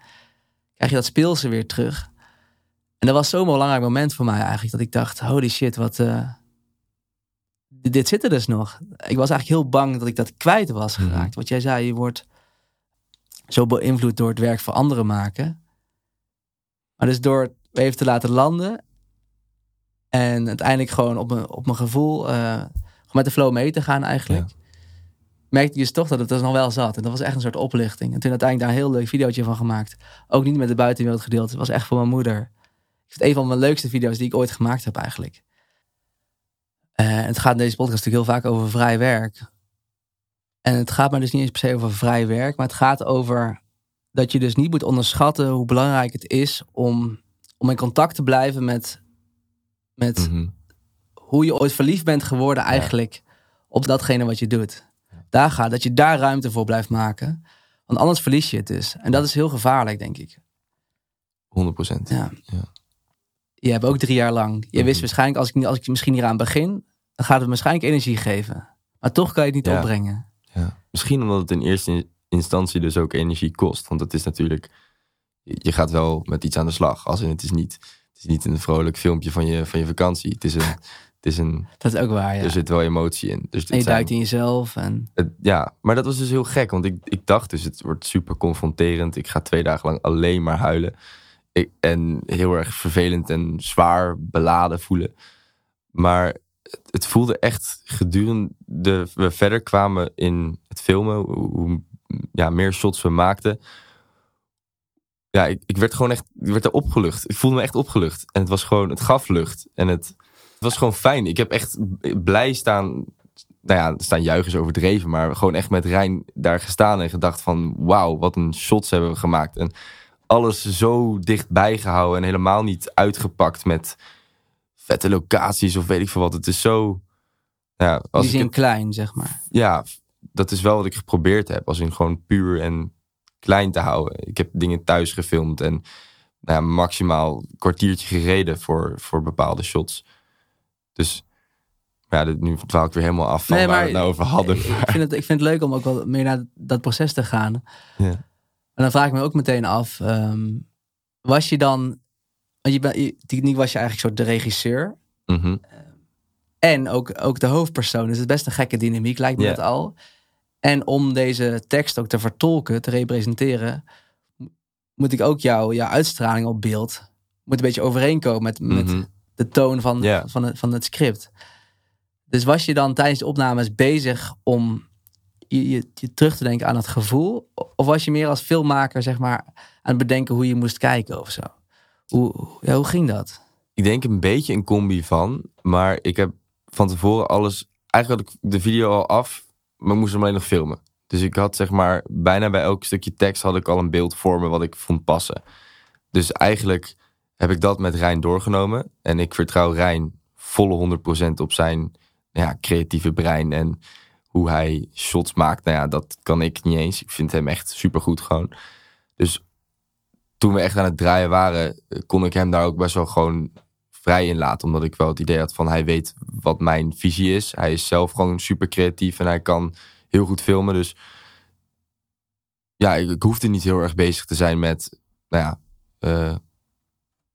[SPEAKER 2] krijg je dat speelse weer terug. En dat was zo'n belangrijk moment voor mij eigenlijk. Dat ik dacht, holy shit, wat... eh, dit, dit zit er dus nog. Ik was eigenlijk heel bang dat ik dat kwijt was
[SPEAKER 1] Mhm.
[SPEAKER 2] geraakt. Wat jij zei, je wordt zo beïnvloed door het werk voor anderen maken. Maar dus door het even te laten landen. En uiteindelijk gewoon op mijn, op mijn gevoel, gewoon met de flow mee te gaan eigenlijk. Merkte ik dus toch dat het er nog wel zat. En dat was echt een soort oplichting. En toen uiteindelijk daar een heel leuk videootje van gemaakt. Ook niet met de buitenwereld gedeeld. Het was echt voor mijn moeder. Ik vind het een van mijn leukste video's die ik ooit gemaakt heb eigenlijk. Eh, het gaat in deze podcast natuurlijk heel vaak over vrij werk. En het gaat maar dus niet eens per se over vrij werk. Maar het gaat over dat je dus niet moet onderschatten hoe belangrijk het is om, om in contact te blijven met, met
[SPEAKER 1] Mhm.
[SPEAKER 2] hoe je ooit verliefd bent geworden eigenlijk op datgene wat je doet. Daar gaat, dat je daar ruimte voor blijft maken. Want anders verlies je het dus. En dat is heel gevaarlijk, denk ik.
[SPEAKER 1] 100 procent.
[SPEAKER 2] Ja.
[SPEAKER 1] Ja.
[SPEAKER 2] Je hebt ook drie jaar lang. Je wist
[SPEAKER 1] Mhm.
[SPEAKER 2] waarschijnlijk, als ik, als ik misschien hier aan begin, dan gaat het waarschijnlijk energie geven. Maar toch kan je het niet
[SPEAKER 1] Ja.
[SPEAKER 2] opbrengen.
[SPEAKER 1] Ja. Misschien omdat het in eerste in- instantie dus ook energie kost. Want het is natuurlijk, je je gaat wel met iets aan de slag. Als in, het, is niet, het is niet een vrolijk filmpje van je, van je vakantie. Het is een, [laughs] het is een,
[SPEAKER 2] Dat is ook waar, ja.
[SPEAKER 1] er zit wel emotie in. Dus
[SPEAKER 2] en je
[SPEAKER 1] zijn-
[SPEAKER 2] duikt in jezelf. En
[SPEAKER 1] het- ja, maar dat was dus heel gek. Want ik, ik dacht dus, het wordt super confronterend. Ik ga twee dagen lang alleen maar huilen. Ik, en heel erg vervelend en zwaar beladen voelen. Maar het, het voelde echt gedurende we verder kwamen in het filmen, hoe, ja, meer shots we maakten. Ja, ik, ik werd gewoon echt, ik werd er opgelucht. Ik voelde me echt opgelucht. En het was gewoon, het gaf lucht. En het was gewoon fijn. Ik heb echt blij staan nou ja, staan juichen is overdreven, maar gewoon echt met Rijn daar gestaan en gedacht van wauw, wat een shots hebben we gemaakt. En alles zo dichtbij gehouden en helemaal niet uitgepakt met vette locaties of weet ik veel wat. Het is zo, ja,
[SPEAKER 2] die
[SPEAKER 1] als ik
[SPEAKER 2] zin
[SPEAKER 1] het,
[SPEAKER 2] klein, zeg maar.
[SPEAKER 1] ja, dat is wel wat ik geprobeerd heb, als in gewoon puur en klein te houden. Ik heb dingen thuis gefilmd en nou ja, maximaal een kwartiertje gereden voor, voor bepaalde shots. Dus ja, nu dwaal ik weer helemaal af van
[SPEAKER 2] Nee,
[SPEAKER 1] waar we het nou over hadden.
[SPEAKER 2] Ik vind, het, ik vind het leuk om ook wel meer naar dat proces te gaan.
[SPEAKER 1] Ja.
[SPEAKER 2] En dan vraag ik me ook meteen af, ehm, was je dan, want je, ben, je, techniek was je eigenlijk soort de regisseur
[SPEAKER 1] Mhm.
[SPEAKER 2] en ook, ook de hoofdpersoon. Dus het is best een gekke dynamiek, lijkt me
[SPEAKER 1] Ja.
[SPEAKER 2] dat al. En om deze tekst ook te vertolken, te representeren, mo- moet ik ook jou, jouw uitstraling op beeld, moet een beetje overeenkomen met, met
[SPEAKER 1] Mhm.
[SPEAKER 2] De toon van, van, het, van het script. Dus was je dan tijdens de opnames bezig om je, je, je terug te denken aan het gevoel? Of was je meer als filmmaker zeg maar, aan het bedenken hoe je moest kijken of zo? Hoe, ja, hoe ging dat?
[SPEAKER 1] Ik denk een beetje een combi van, maar ik heb van tevoren alles. Eigenlijk had ik de video al af, maar moest hem alleen nog filmen. Dus ik had zeg maar bijna bij elk stukje tekst had ik al een beeld voor me wat ik vond passen. Dus eigenlijk heb ik dat met Rijn doorgenomen. En ik vertrouw Rijn volle 100% op zijn ja, creatieve brein en hoe hij shots maakt. Nou ja, dat kan ik niet eens. Ik vind hem echt supergoed gewoon. Dus toen we echt aan het draaien waren, eh, kon ik hem daar ook best wel gewoon vrij in laten. Omdat ik wel het idee had van hij weet wat mijn visie is. Hij is zelf gewoon super creatief en hij kan heel goed filmen. Dus ja, ik, ik hoefde niet heel erg bezig te zijn met, nou ja, eh,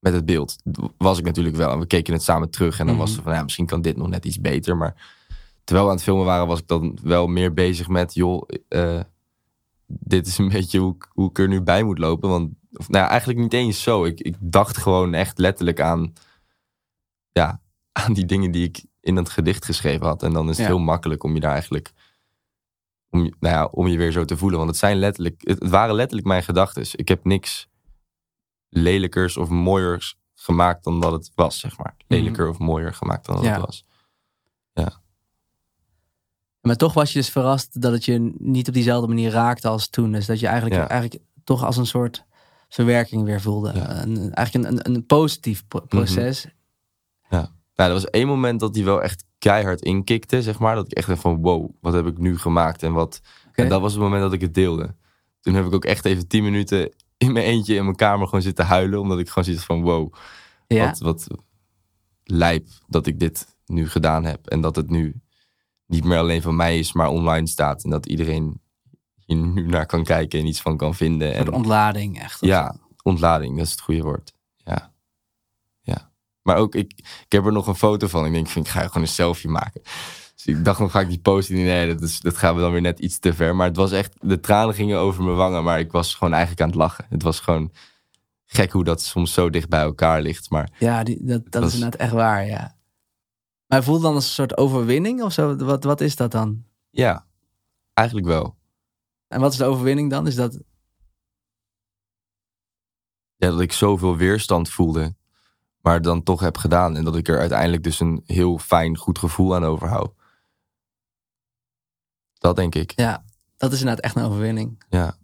[SPEAKER 1] met het beeld. Was ik natuurlijk wel. En we keken het samen terug. En dan was
[SPEAKER 2] Mhm.
[SPEAKER 1] het van, ja, misschien kan dit nog net iets beter. Maar terwijl we aan het filmen waren, was ik dan wel meer bezig met, joh, eh, dit is een [laughs] beetje hoe, ik- hoe ik er nu bij moet lopen. Want, of, nou ja, eigenlijk niet eens zo. Ik, ik dacht gewoon echt letterlijk aan, ja, [laughs] aan die dingen die ik in het gedicht geschreven had. En dan is het
[SPEAKER 2] Ja.
[SPEAKER 1] heel makkelijk om je daar eigenlijk om, je- nou ja, om je weer zo te voelen. Want het, zijn letterlijk, het waren letterlijk mijn gedachten. Ik heb niks lelijkers of mooiers gemaakt dan dat het was, zeg maar. Lelijker of mooier gemaakt dan dat
[SPEAKER 2] Ja.
[SPEAKER 1] het was.
[SPEAKER 2] Maar toch was je dus verrast dat het je niet op diezelfde manier raakte als toen. Dus dat je eigenlijk,
[SPEAKER 1] Ja.
[SPEAKER 2] eigenlijk toch als een soort verwerking weer voelde.
[SPEAKER 1] Ja. Mhm.
[SPEAKER 2] Een, eigenlijk een, een, een positief pro- proces.
[SPEAKER 1] Nou, er was één moment dat hij wel echt keihard inkikte, zeg maar. Dat ik echt dacht van, wow, wat heb ik nu gemaakt? En, wat... En dat was het moment dat ik het deelde. Toen heb ik ook echt even tien minuten in mijn eentje in mijn kamer gewoon zitten huilen. Omdat ik gewoon zoiets van, wow,
[SPEAKER 2] Ja.
[SPEAKER 1] wat, wat lijp dat ik dit nu gedaan heb. En dat het nu niet meer alleen van mij is, maar online staat. En dat iedereen hier nu naar kan kijken en iets van kan vinden.
[SPEAKER 2] Een
[SPEAKER 1] En,
[SPEAKER 2] ontlading echt.
[SPEAKER 1] ja, ontlading, dat is het goede woord. Ja. ja. Maar ook, ik, ik heb er nog een foto van. Ik denk, van, ik ga gewoon een selfie maken. Dus ik dacht nog, ga ik die posten? Nee, dat, is, dat gaan we dan weer net iets te ver. Maar het was echt, de tranen gingen over mijn wangen. Maar ik was gewoon eigenlijk aan het lachen. Het was gewoon gek hoe dat soms zo dicht bij elkaar ligt. Maar
[SPEAKER 2] Ja, die, dat, dat
[SPEAKER 1] was-
[SPEAKER 2] is inderdaad echt waar, ja. Maar voelde dan als een soort overwinning of zo? Wat, wat is dat dan?
[SPEAKER 1] ja, eigenlijk wel.
[SPEAKER 2] En wat is de overwinning dan? Is dat...
[SPEAKER 1] ja, dat ik zoveel weerstand voelde, maar dan toch heb gedaan. En dat ik er uiteindelijk dus een heel fijn, goed gevoel aan overhoud. Dat denk ik,
[SPEAKER 2] Ja, dat is inderdaad echt een overwinning.
[SPEAKER 1] ja.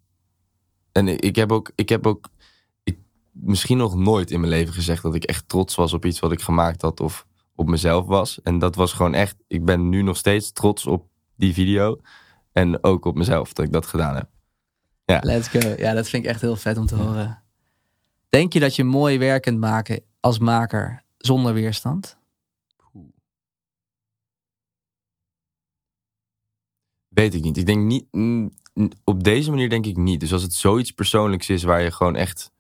[SPEAKER 1] En ik ik heb ook, ik heb ook ik, misschien nog nooit in mijn leven gezegd dat ik echt trots was op iets wat ik gemaakt had of op mezelf was. En dat was gewoon echt, ik ben nu nog steeds trots op die video. En ook op mezelf dat ik dat gedaan heb.
[SPEAKER 2] Let's go. Ja, dat vind ik echt heel vet om te horen. Denk je dat je mooi werk kunt maken als maker zonder weerstand?
[SPEAKER 1] Weet ik niet. Ik denk niet. mm, Op deze manier denk ik niet. Dus als het zoiets persoonlijks is waar je gewoon echt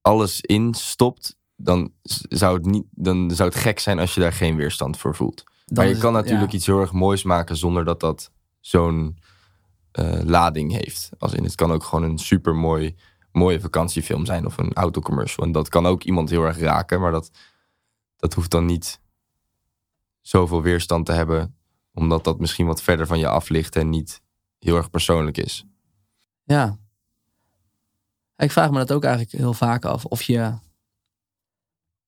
[SPEAKER 1] alles in stopt, dan zou het, niet, dan zou het gek zijn als je daar geen weerstand voor voelt.
[SPEAKER 2] Dan
[SPEAKER 1] maar je kan
[SPEAKER 2] het-
[SPEAKER 1] natuurlijk
[SPEAKER 2] ja.
[SPEAKER 1] iets heel erg moois maken zonder dat dat zo'n eh, lading heeft. Als in, het kan ook gewoon een super mooi, mooie vakantiefilm zijn of een autocommercial. En dat kan ook iemand heel erg raken, maar dat, dat hoeft dan niet zoveel weerstand te hebben, omdat dat misschien wat verder van je af ligt en niet heel erg persoonlijk is.
[SPEAKER 2] Ja. Ik vraag me dat ook eigenlijk heel vaak af. Of je,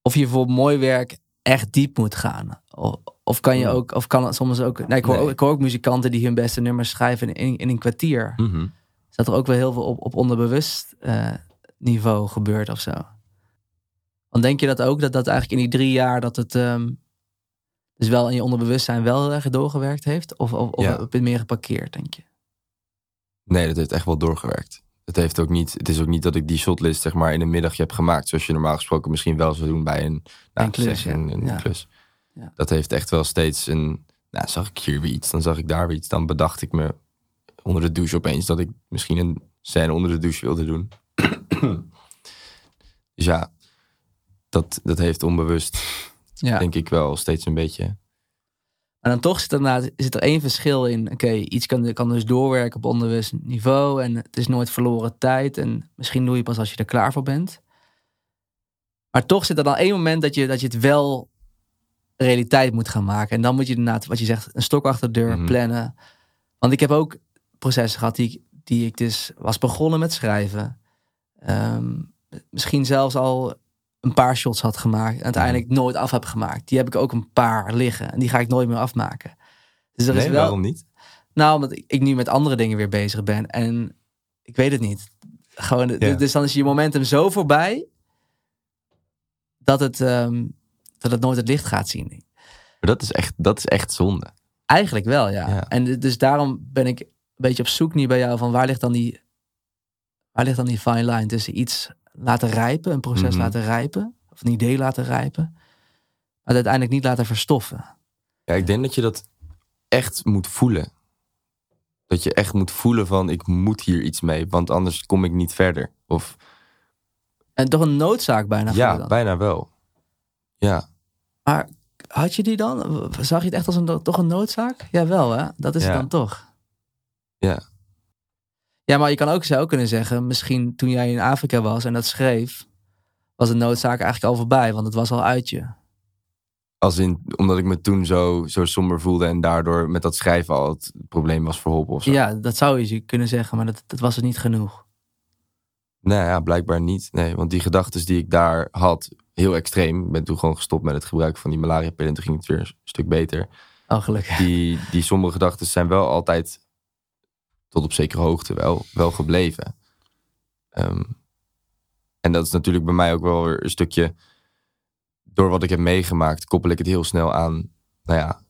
[SPEAKER 2] of je voor mooi werk echt diep moet gaan. Of, of kan je
[SPEAKER 1] Hmm.
[SPEAKER 2] ook, of kan het soms ook. Nee, ik, hoor,
[SPEAKER 1] Nee.
[SPEAKER 2] ik hoor ook muzikanten die hun beste nummers schrijven in, in een kwartier.
[SPEAKER 1] Mhm.
[SPEAKER 2] Dat er ook wel heel veel op, op onderbewust eh, niveau gebeurt of zo. Want denk je dat ook, dat dat eigenlijk in die drie jaar dat het ehm, dus wel in je onderbewustzijn wel erg doorgewerkt heeft? Of, of, of heb je het meer geparkeerd, denk je?
[SPEAKER 1] Nee, dat heeft echt wel doorgewerkt. Het, heeft ook niet, het is ook niet dat ik die shotlist zeg maar in een middagje heb gemaakt, zoals je normaal gesproken misschien wel zou doen bij een, nou,
[SPEAKER 2] Een klus,
[SPEAKER 1] een,
[SPEAKER 2] ja.
[SPEAKER 1] een
[SPEAKER 2] Ja.
[SPEAKER 1] klus.
[SPEAKER 2] Ja.
[SPEAKER 1] Dat heeft echt wel steeds een, nou, zag ik hier weer iets, dan zag ik daar weer iets, dan bedacht ik me onder de douche opeens dat ik misschien een scène onder de douche wilde doen. [clears throat] dus ja, dat, dat heeft onbewust,
[SPEAKER 2] Ja.
[SPEAKER 1] denk ik wel, steeds een beetje.
[SPEAKER 2] Maar dan toch zit er, zit er één verschil in. Oké, iets kan, kan dus doorwerken op onderbewust niveau. En het is nooit verloren tijd. En misschien doe je pas als je er klaar voor bent. Maar toch zit er dan één moment dat je, dat je het wel realiteit moet gaan maken. En dan moet je inderdaad, wat je zegt, een stok achter de deur
[SPEAKER 1] Mhm.
[SPEAKER 2] plannen. Want ik heb ook processen gehad die, ik- die ik dus was begonnen met schrijven. Ehm, misschien zelfs al een paar shots had gemaakt. En uiteindelijk nooit af heb gemaakt. Die heb ik ook een paar liggen. En die ga ik nooit meer afmaken. Dus er is
[SPEAKER 1] nee,
[SPEAKER 2] wel.
[SPEAKER 1] waarom niet?
[SPEAKER 2] Nou, omdat ik, nu met andere dingen weer bezig ben. En ik weet het niet. Gewoon,
[SPEAKER 1] Ja.
[SPEAKER 2] Dus dan is je momentum zo voorbij. Dat het, ehm, dat het nooit het licht gaat zien.
[SPEAKER 1] Maar dat is echt, dat is echt zonde.
[SPEAKER 2] Eigenlijk wel, ja.
[SPEAKER 1] Ja.
[SPEAKER 2] En dus daarom ben ik een beetje op zoek nu bij jou van waar ligt dan die, waar ligt dan die fine line tussen iets laten rijpen, een proces
[SPEAKER 1] Mhm.
[SPEAKER 2] laten rijpen, of een idee laten rijpen, maar het uiteindelijk niet laten verstoffen.
[SPEAKER 1] Ja, ik denk dat je dat echt moet voelen. Dat je echt moet voelen van ik moet hier iets mee, want anders kom ik niet verder. Of
[SPEAKER 2] En toch een noodzaak bijna.
[SPEAKER 1] ja, bijna wel. Ja,
[SPEAKER 2] Maar had je die dan? Zag je het echt als een, toch een noodzaak? Ja, wel hè? Dat is
[SPEAKER 1] Ja.
[SPEAKER 2] het dan toch?
[SPEAKER 1] Ja.
[SPEAKER 2] Ja, maar je kan ook, ook kunnen zeggen, misschien toen jij in Afrika was en dat schreef, was de noodzaak eigenlijk al voorbij, want het was al uit je.
[SPEAKER 1] Als in, omdat ik me toen zo, zo somber voelde en daardoor met dat schrijven al het probleem was verholpen of zo.
[SPEAKER 2] Ja, dat zou je kunnen zeggen, maar dat, dat was het niet genoeg.
[SPEAKER 1] Nou ja, blijkbaar niet. Nee, want die gedachten die ik daar had, heel extreem. Ik ben toen gewoon gestopt met het gebruik van die malaria-pillen en toen ging het weer een stuk beter.
[SPEAKER 2] Oh, gelukkig.
[SPEAKER 1] Die, die sombere gedachten zijn wel altijd tot op zekere hoogte wel, wel gebleven. Ehm, en dat is natuurlijk bij mij ook wel weer een stukje. Door wat ik heb meegemaakt, koppel ik het heel snel aan. Nou ja,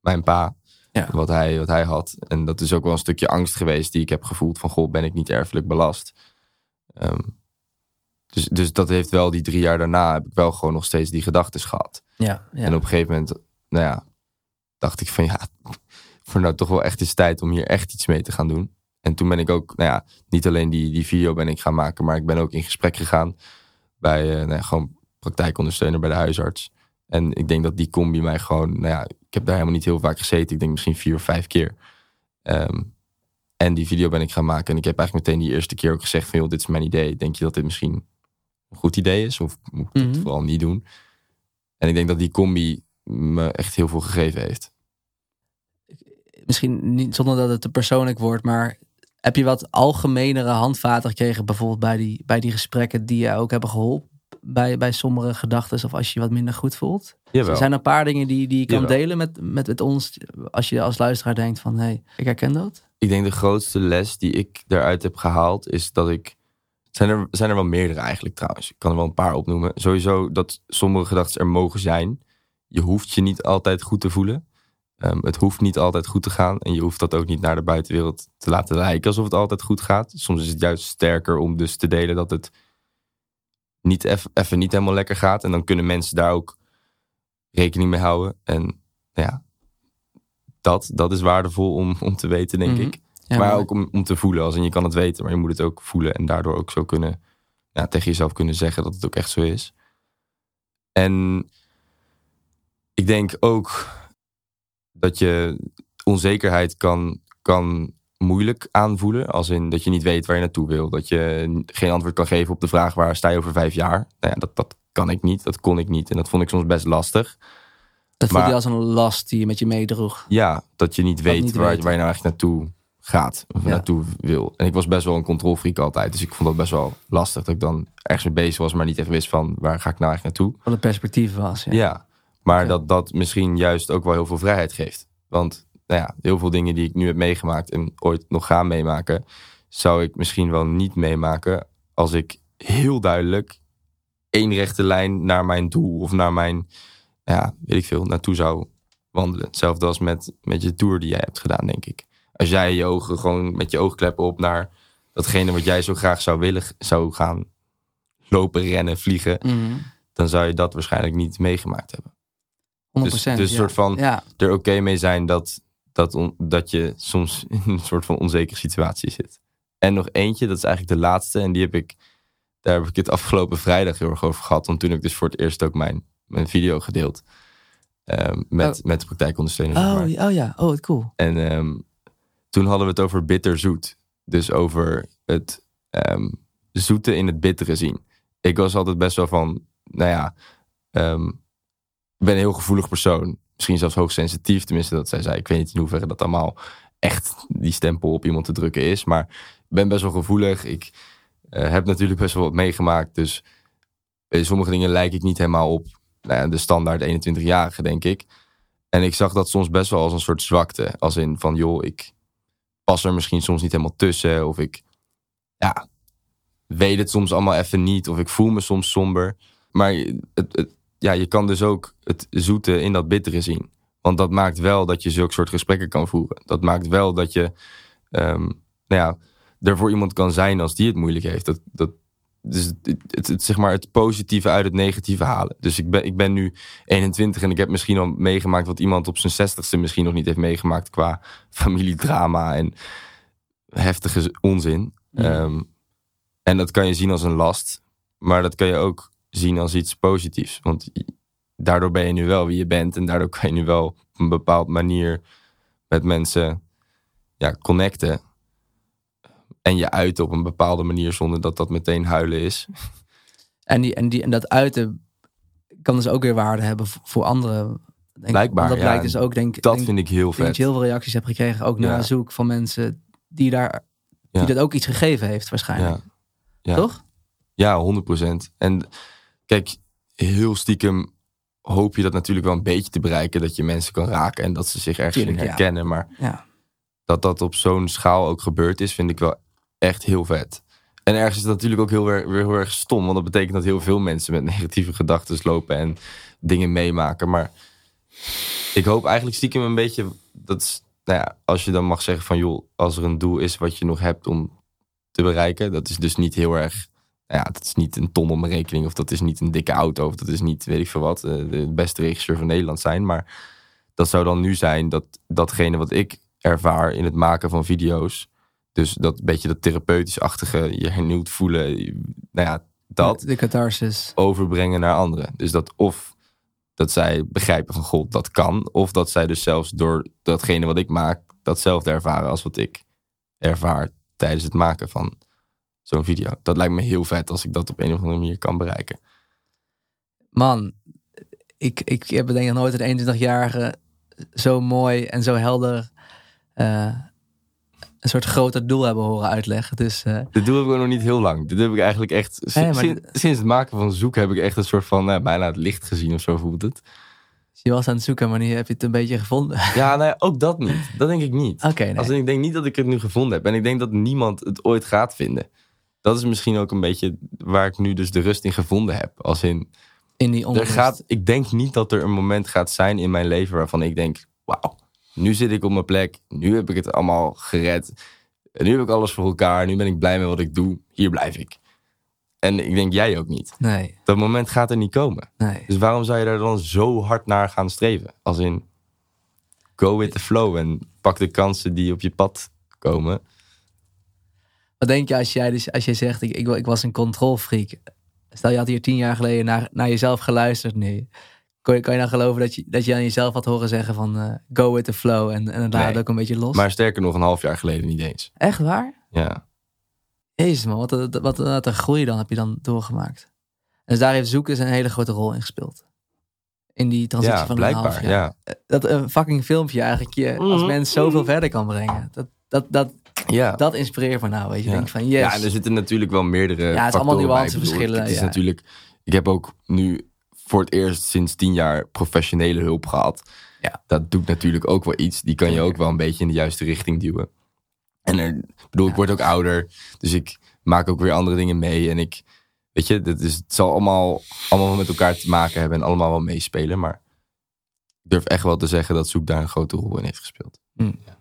[SPEAKER 1] mijn pa.
[SPEAKER 2] Ja.
[SPEAKER 1] Wat, hij, wat hij had. En dat is ook wel een stukje angst geweest die ik heb gevoeld. Van goh, ben ik niet erfelijk belast? Ehm, dus, dus dat heeft wel die drie jaar daarna. heb ik wel gewoon nog steeds die gedachten gehad.
[SPEAKER 2] Ja, ja.
[SPEAKER 1] En op een gegeven moment, nou ja, dacht ik van ja, voor nou toch wel echt is tijd om hier echt iets mee te gaan doen. En toen ben ik ook, nou ja, niet alleen die, die video ben ik gaan maken, maar ik ben ook in gesprek gegaan bij uh, nou ja, gewoon praktijkondersteuner bij de huisarts. En ik denk dat die combi mij gewoon, nou ja, ik heb daar helemaal niet heel vaak gezeten. Ik denk misschien vier of vijf keer. Ehm, en die video ben ik gaan maken. En ik heb eigenlijk meteen die eerste keer ook gezegd van, joh, dit is mijn idee. Denk je dat dit misschien een goed idee is? Of moet ik het
[SPEAKER 2] Mhm.
[SPEAKER 1] vooral niet doen? En ik denk dat die combi me echt heel veel gegeven heeft.
[SPEAKER 2] Misschien niet zonder dat het te persoonlijk wordt, maar heb je wat algemenere handvaten gekregen, bijvoorbeeld bij die, bij die gesprekken die je ook hebben geholpen? Bij, bij sommige gedachten of als je je wat minder goed voelt?
[SPEAKER 1] Jawel.
[SPEAKER 2] Zijn er een paar dingen die, die je kan
[SPEAKER 1] Jawel.
[SPEAKER 2] delen met, met, met ons? Als je als luisteraar denkt van, hé, hey, ik herken dat.
[SPEAKER 1] Ik denk de grootste les die ik daaruit heb gehaald is dat ik. Zijn er, zijn er wel meerdere eigenlijk trouwens. Ik kan er wel een paar opnoemen. Sowieso dat sommige gedachten er mogen zijn. Je hoeft je niet altijd goed te voelen. Ehm, het hoeft niet altijd goed te gaan. En je hoeft dat ook niet naar de buitenwereld te laten lijken alsof het altijd goed gaat. Soms is het juist sterker om dus te delen dat het niet even niet helemaal lekker gaat. En dan kunnen mensen daar ook rekening mee houden. En nou ja, dat, dat is waardevol om, om te weten, denk
[SPEAKER 2] Mhm.
[SPEAKER 1] ik.
[SPEAKER 2] Ja,
[SPEAKER 1] maar ook om, om te voelen. Als in je kan het weten, maar je moet het ook voelen. En daardoor ook zo kunnen, ja, tegen jezelf kunnen zeggen dat het ook echt zo is. En ik denk ook dat je onzekerheid kan, kan moeilijk aanvoelen. Als in dat je niet weet waar je naartoe wil. Dat je geen antwoord kan geven op de vraag waar sta je over vijf jaar. Nou ja, dat, dat kan ik niet, dat kon ik niet. En dat vond ik soms best lastig.
[SPEAKER 2] Dat voelde
[SPEAKER 1] maar-
[SPEAKER 2] je als een last die je met je meedroeg.
[SPEAKER 1] Ja, dat je niet weet
[SPEAKER 2] niet
[SPEAKER 1] waar, waar je nou eigenlijk naartoe gaat. Of
[SPEAKER 2] Ja.
[SPEAKER 1] naartoe wil. En ik was best wel een controlfreak altijd. Dus ik vond dat best wel lastig. Dat ik dan ergens mee bezig was, maar niet echt wist van waar ga ik nou eigenlijk naartoe.
[SPEAKER 2] Wat het perspectief was. Ja.
[SPEAKER 1] Ja, maar dat dat misschien juist ook wel heel veel vrijheid geeft. Want nou ja, heel veel dingen die ik nu heb meegemaakt en ooit nog ga meemaken, zou ik misschien wel niet meemaken als ik heel duidelijk één rechte lijn naar mijn doel of naar mijn, ja, weet ik veel, naartoe zou wandelen. Hetzelfde als met, met je tour die jij hebt gedaan, denk ik. Als jij je ogen gewoon met je oogkleppen op naar datgene wat jij zo graag zou willen, zou gaan lopen, rennen, vliegen,
[SPEAKER 2] Mhm. 100%.
[SPEAKER 1] dan zou je dat waarschijnlijk niet meegemaakt hebben. Dus, dus een
[SPEAKER 2] ja.
[SPEAKER 1] soort van
[SPEAKER 2] Ja,
[SPEAKER 1] er oké mee zijn dat, dat, on- dat je soms [laughs] in een soort van onzekere situatie zit. En nog eentje, dat is eigenlijk de laatste. En die heb ik, daar heb ik het afgelopen vrijdag heel erg over gehad. Want toen heb ik dus voor het eerst ook mijn, mijn video gedeeld. ehm, met, met de praktijkondersteuner. zeg maar.
[SPEAKER 2] oh, ja, oh oh cool.
[SPEAKER 1] En ehm, toen hadden we het over bitterzoet. Dus over het ehm, zoete in het bittere zien. Ik was altijd best wel van, nou ja, ben een heel gevoelig persoon. Misschien zelfs hoogsensitief, tenminste dat zij zei. Ik weet niet in hoeverre dat allemaal echt die stempel op iemand te drukken is. Maar ik ben best wel gevoelig. Ik eh, heb natuurlijk best wel wat meegemaakt. Dus bij sommige dingen lijk ik niet helemaal op nou ja, de standaard 21-jarige, denk ik. En ik zag dat soms best wel als een soort zwakte. Als in van, joh, ik pas er misschien soms niet helemaal tussen. Of ik, ja, weet het soms allemaal even niet. Of ik voel me soms somber. Maar het, het, ja, je kan dus ook het zoete in dat bittere zien. Want dat maakt wel dat je zulke soort gesprekken kan voeren. Dat maakt wel dat je, ehm, nou ja, er voor iemand kan zijn als die het moeilijk heeft. Dat, dat, dus het, het, het- zeg maar het positieve uit het negatieve halen. Dus ik ben, ik ben nu 21 en ik heb misschien al meegemaakt wat iemand op zijn 60ste misschien nog niet heeft meegemaakt qua familiedrama en heftige onzin.
[SPEAKER 2] Ja.
[SPEAKER 1] Ehm, en dat kan je zien als een last, maar dat kan je ook zien als iets positiefs. Want daardoor ben je nu wel wie je bent en daardoor kan je nu wel op een bepaald manier met mensen ja, connecten. En je uiten op een bepaalde manier zonder dat dat meteen huilen is. [laughs]
[SPEAKER 2] En, die, en, die, en dat uiten kan dus ook weer waarde hebben voor, anderen. Denk,
[SPEAKER 1] Blijkbaar,
[SPEAKER 2] Dat
[SPEAKER 1] ja,
[SPEAKER 2] blijkt dus ook, denk,
[SPEAKER 1] Dat
[SPEAKER 2] denk,
[SPEAKER 1] vind ik heel
[SPEAKER 2] denk dat
[SPEAKER 1] vet.
[SPEAKER 2] je heel veel reacties hebt gekregen. Ook na
[SPEAKER 1] Ja.
[SPEAKER 2] zoek van mensen die daar
[SPEAKER 1] Ja.
[SPEAKER 2] die dat ook iets gegeven heeft waarschijnlijk. Toch?
[SPEAKER 1] Ja, 100%. En kijk, heel stiekem hoop je dat natuurlijk wel een beetje te bereiken. Dat je mensen kan raken en dat ze zich ergens
[SPEAKER 2] ja.
[SPEAKER 1] herkennen. Maar
[SPEAKER 2] Ja.
[SPEAKER 1] dat dat op zo'n schaal ook gebeurd is, vind ik wel echt heel vet. En ergens is het natuurlijk ook heel, erg- weer heel erg stom. Want dat betekent dat heel veel mensen met [laughs] negatieve gedachten lopen en dingen meemaken. Maar ik hoop eigenlijk stiekem een beetje dat, nou ja, als je dan mag zeggen van joh, als er een doel is wat je nog hebt om te bereiken, dat is dus niet heel erg. Ja, dat is niet een ton op mijn rekening, of dat is niet een dikke auto, of dat is niet, weet ik veel wat, eh, de beste regisseur van Nederland zijn. Maar dat zou dan nu zijn dat datgene wat ik ervaar in het maken van video's, dus dat beetje dat therapeutisch-achtige, je hernieuwd voelen, nou ja, dat
[SPEAKER 2] De catharsis.
[SPEAKER 1] overbrengen naar anderen. Dus dat of dat zij begrijpen van god, dat kan. Of dat zij dus zelfs door datgene wat ik maak, datzelfde ervaren als wat ik ervaar tijdens het maken van zo'n video. Dat lijkt me heel vet als ik dat op een of andere manier kan bereiken.
[SPEAKER 2] Man, ik, ik heb denk ik nog nooit een 21-jarige zo mooi en zo helder eh, een soort groter doel hebben horen uitleggen. Dus eh,
[SPEAKER 1] Dit doe ik ook nog niet heel lang. Dit heb ik eigenlijk echt...
[SPEAKER 2] Nee, maar
[SPEAKER 1] sinds, sinds het maken van Zoek heb ik echt een soort van... eh, bijna het licht gezien of zo voelt het.
[SPEAKER 2] je was aan het zoeken, maar nu heb je het een beetje gevonden. [laughs]
[SPEAKER 1] Ja, nou ja, ook dat niet. Dat denk ik niet.
[SPEAKER 2] Oké, nee.
[SPEAKER 1] Als in, ik denk niet dat ik het nu gevonden heb. En ik denk dat niemand het ooit gaat vinden. Dat is misschien ook een beetje waar ik nu dus de rust in gevonden heb. Als in,
[SPEAKER 2] in die
[SPEAKER 1] er
[SPEAKER 2] onrust.
[SPEAKER 1] gaat, ik denk niet dat er een moment gaat zijn in mijn leven waarvan ik denk, wauw, nu zit ik op mijn plek. Nu heb ik het allemaal gered. En nu heb ik alles voor elkaar. Nu ben ik blij met wat ik doe. Hier blijf ik. En ik denk jij ook niet.
[SPEAKER 2] Nee,
[SPEAKER 1] Dat moment gaat er niet komen.
[SPEAKER 2] nee.
[SPEAKER 1] Dus waarom zou je daar dan zo hard naar gaan streven? Als in, go with the flow en pak de kansen die op je pad komen.
[SPEAKER 2] Wat denk je als jij, dus, als jij zegt, ik, ik, ik was een controlfreak. Stel je had hier tien jaar geleden naar, naar jezelf geluisterd nu. Kan je, kan je dan geloven dat je, dat je aan jezelf had horen zeggen van eh, go with the flow en, en het laat
[SPEAKER 1] Nee.
[SPEAKER 2] het ook een beetje los?
[SPEAKER 1] Maar sterker nog, een half jaar geleden niet eens.
[SPEAKER 2] Echt waar?
[SPEAKER 1] Ja,
[SPEAKER 2] Jezus man, wat, wat, wat, wat een groei dan heb je dan doorgemaakt. Dus daar heeft zoeken een hele grote rol in gespeeld. In die transitie
[SPEAKER 1] ja
[SPEAKER 2] van een half
[SPEAKER 1] blijkbaar.
[SPEAKER 2] jaar.
[SPEAKER 1] Ja.
[SPEAKER 2] Dat een fucking filmpje eigenlijk je als
[SPEAKER 1] Mhm.
[SPEAKER 2] mens zoveel verder kan brengen. Dat, dat, dat,
[SPEAKER 1] Ja.
[SPEAKER 2] dat inspireert me nou, weet je.
[SPEAKER 1] Ja.
[SPEAKER 2] Denk van yes.
[SPEAKER 1] ja, en er zitten natuurlijk wel meerdere
[SPEAKER 2] Ja, het is allemaal
[SPEAKER 1] bij.
[SPEAKER 2] nuances,
[SPEAKER 1] Ik bedoel,
[SPEAKER 2] verschillen,
[SPEAKER 1] Het is
[SPEAKER 2] ja.
[SPEAKER 1] natuurlijk... Ik heb ook nu voor het eerst sinds tien jaar professionele hulp gehad.
[SPEAKER 2] Ja.
[SPEAKER 1] Dat doet natuurlijk ook wel iets. Die kan je ook wel een beetje in de juiste richting duwen. En er, ik bedoel, ik word ook ouder. Dus ik maak ook weer andere dingen mee. En ik, weet je, dat is, het zal allemaal, allemaal met elkaar te maken hebben. En allemaal wel meespelen. Maar ik durf echt wel te zeggen dat Zoek daar een grote rol in heeft gespeeld.
[SPEAKER 2] Ja,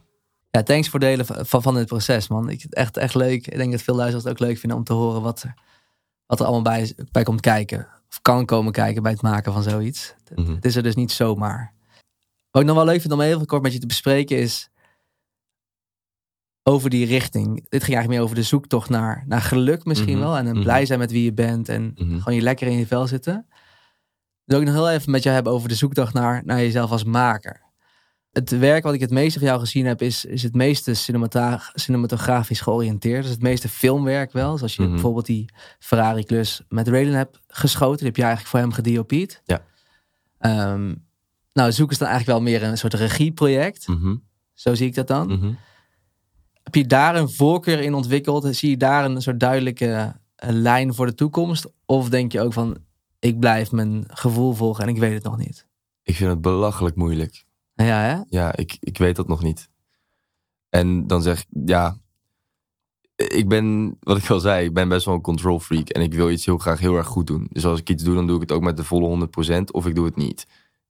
[SPEAKER 2] thanks voor delen van, van, dit proces, man. Ik vind het echt, echt leuk. Ik denk dat veel luisteraars het ook leuk vinden om te horen wat er, wat er allemaal bij, bij komt kijken. Of kan komen kijken bij het maken van zoiets. Het,
[SPEAKER 1] Mhm.
[SPEAKER 2] het is er dus niet zomaar. Wat ik nog wel leuk vind om even kort met je te bespreken is over die richting. Dit ging eigenlijk meer over de zoektocht naar, naar geluk misschien
[SPEAKER 1] Mhm.
[SPEAKER 2] wel. En een
[SPEAKER 1] Mhm.
[SPEAKER 2] blij zijn met wie je bent en gewoon je lekker in je vel zitten. Wil ik nog heel even met jou hebben over de zoektocht naar, naar jezelf als maker. Het werk wat ik het meeste van jou gezien heb, is, is het meeste cinematografisch georiënteerd. Dus het meeste filmwerk wel. Zoals je
[SPEAKER 1] Mhm.
[SPEAKER 2] bijvoorbeeld die Ferrari-klus met Raylan hebt geschoten. Die heb je eigenlijk voor hem gediopied.
[SPEAKER 1] Ja.
[SPEAKER 2] Ehm, nou, Zoek is dan eigenlijk wel meer een soort regieproject.
[SPEAKER 1] Mhm.
[SPEAKER 2] Zo zie ik dat dan.
[SPEAKER 1] Mhm.
[SPEAKER 2] Heb je daar een voorkeur in ontwikkeld? Zie je daar een soort duidelijke eh, lijn voor de toekomst? Of denk je ook van, ik blijf mijn gevoel volgen en ik weet het nog niet?
[SPEAKER 1] Ik vind het belachelijk moeilijk.
[SPEAKER 2] Ja?
[SPEAKER 1] Ja, ik, ik weet dat nog niet. En dan zeg ik, ja, ik ben, wat ik al zei, ik ben best wel een control freak. En ik wil iets heel graag heel erg goed doen. Dus als ik iets doe, dan doe ik het ook met de volle 100% of ik doe het niet.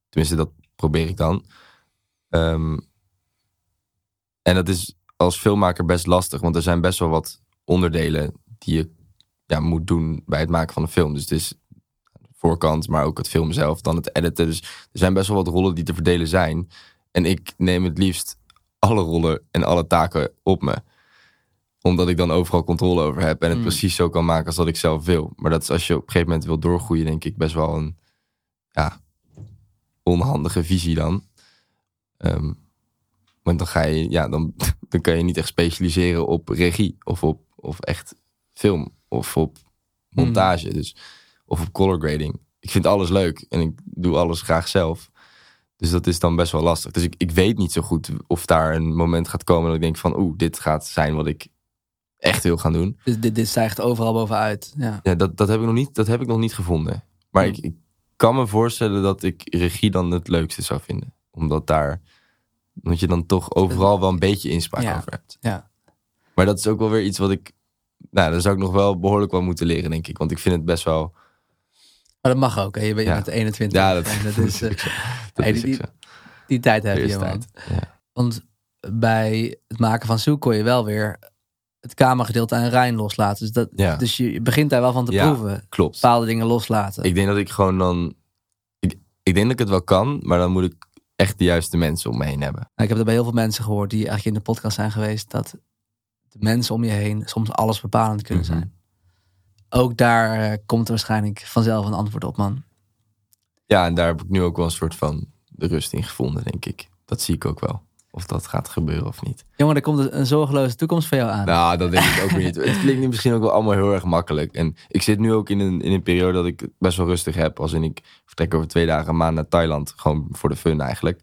[SPEAKER 1] Tenminste, dat probeer ik dan. Ehm, en dat is als filmmaker best lastig, want er zijn best wel wat onderdelen die je ja, moet doen bij het maken van een film. Dus het is voorkant, maar ook het film zelf, dan het editen. Dus er zijn best wel wat rollen die te verdelen zijn. En ik neem het liefst alle rollen en alle taken op me. Omdat ik dan overal controle over heb en het
[SPEAKER 2] Mm.
[SPEAKER 1] precies zo kan maken als dat ik zelf wil. Maar dat is als je op een gegeven moment wil doorgroeien, denk ik best wel een ja, onhandige visie dan. Ehm, want dan ga je, ja, dan, [laughs] dan kan je niet echt specialiseren op regie of op of echt film of op montage. Dus, of op color grading. ik vind alles leuk en ik doe alles graag zelf. Dus dat is dan best wel lastig. Dus ik, ik weet niet zo goed of daar een moment gaat komen dat ik denk van, oeh, dit gaat zijn wat ik echt wil gaan doen.
[SPEAKER 2] Dus dit, dit stijgt overal bovenuit. Ja.
[SPEAKER 1] Ja, dat, dat, heb ik nog niet, dat heb ik nog niet gevonden. Maar ik, ik kan me voorstellen dat ik regie dan het leukste zou vinden. Omdat daar, dat je dan toch overal wel een beetje inspraak
[SPEAKER 2] Ja.
[SPEAKER 1] over hebt.
[SPEAKER 2] Ja.
[SPEAKER 1] Maar dat is ook wel weer iets wat ik, nou, daar zou ik nog wel behoorlijk wel moeten leren, denk ik. Want ik vind het best wel,
[SPEAKER 2] Maar dat mag ook. Hè? Je bent,
[SPEAKER 1] Ja.
[SPEAKER 2] bent 21.
[SPEAKER 1] ja, dat,
[SPEAKER 2] is, [laughs]
[SPEAKER 1] ook zo. Dat
[SPEAKER 2] hey,
[SPEAKER 1] is
[SPEAKER 2] die- die tijd heb
[SPEAKER 1] Er
[SPEAKER 2] je, man.
[SPEAKER 1] Ja.
[SPEAKER 2] Want bij het maken van zoek kon je wel weer het kamergedeelte aan Rijn loslaten. Dus, dat,
[SPEAKER 1] Ja.
[SPEAKER 2] dus je begint daar wel van te
[SPEAKER 1] Ja.
[SPEAKER 2] proeven.
[SPEAKER 1] Klopt.
[SPEAKER 2] Bepaalde dingen loslaten.
[SPEAKER 1] Ik denk dat ik gewoon dan, ik, ik denk dat ik het wel kan, maar dan moet ik echt de juiste mensen om me heen hebben.
[SPEAKER 2] Nou, ik heb dat bij heel veel mensen gehoord die eigenlijk in de podcast zijn geweest. Dat de mensen om je heen soms alles bepalend kunnen
[SPEAKER 1] Mhm.
[SPEAKER 2] zijn. Ook daar eh, komt waarschijnlijk vanzelf een antwoord op, man.
[SPEAKER 1] Ja, en daar heb ik nu ook wel een soort van de rust in gevonden, denk ik. Dat zie ik ook wel. Of dat gaat gebeuren of niet.
[SPEAKER 2] Jongen, er komt een- zorgeloze toekomst voor jou aan.
[SPEAKER 1] Nou, dat denk ik ook niet. Het klinkt nu misschien ook wel allemaal heel erg makkelijk. En ik zit nu ook in een, in een periode dat ik best wel rustig heb. Als in ik vertrek over twee dagen een maand naar Thailand. Gewoon voor de fun eigenlijk.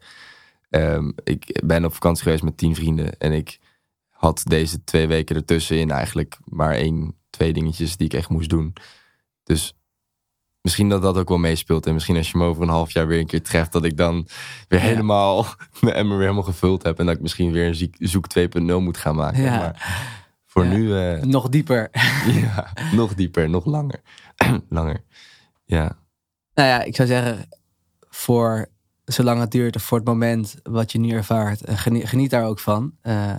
[SPEAKER 1] Ehm, ik ben op vakantie geweest met tien vrienden. En ik had deze twee weken ertussenin eigenlijk maar één, twee dingetjes die ik echt moest doen. Dus misschien dat dat ook wel meespeelt. En misschien als je me over een half jaar weer een keer treft, dat ik dan weer
[SPEAKER 2] Ja.
[SPEAKER 1] helemaal [laughs] mijn emmer weer helemaal gevuld heb. En dat ik misschien weer een zoek 2.0 moet gaan maken.
[SPEAKER 2] Ja.
[SPEAKER 1] Maar voor
[SPEAKER 2] Ja.
[SPEAKER 1] nu, eh,
[SPEAKER 2] Nog dieper. [laughs]
[SPEAKER 1] ja, nog dieper, nog langer. [clears throat] langer. Ja,
[SPEAKER 2] Nou ja, ik zou zeggen, voor zolang het duurt, of voor het moment wat je nu ervaart, eh, geniet, geniet daar ook van. Eh,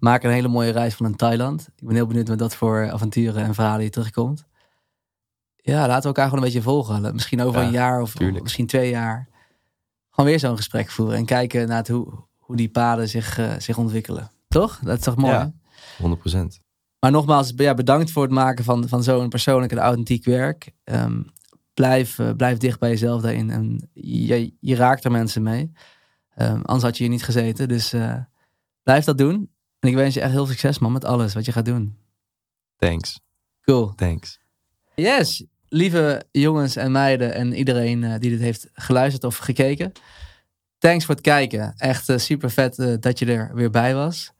[SPEAKER 2] maak een hele mooie reis van naar Thailand. Ik ben heel benieuwd met dat voor avonturen en verhalen je terugkomt. Ja, laten we elkaar gewoon een beetje volgen. Misschien over
[SPEAKER 1] Ja,
[SPEAKER 2] een jaar of, misschien twee jaar. Gewoon weer zo'n gesprek voeren en kijken naar het, hoe, hoe die paden zich, eh, zich ontwikkelen. Toch? Dat is toch mooi?
[SPEAKER 1] Ja. 100%.
[SPEAKER 2] Maar nogmaals, ja, bedankt voor het maken van, van zo'n persoonlijk en authentiek werk. Ehm, blijf, eh, blijf dicht bij jezelf daarin. En je, je raakt er mensen mee. Ehm, anders had je hier niet gezeten. Dus eh, blijf dat doen. En ik wens je echt heel veel succes, man, met alles wat je gaat doen.
[SPEAKER 1] Thanks,
[SPEAKER 2] Cool.
[SPEAKER 1] thanks.
[SPEAKER 2] Yes, lieve jongens en meiden en iedereen eh, die dit heeft geluisterd of gekeken. Thanks voor het kijken. Echt super vet dat je er weer bij was.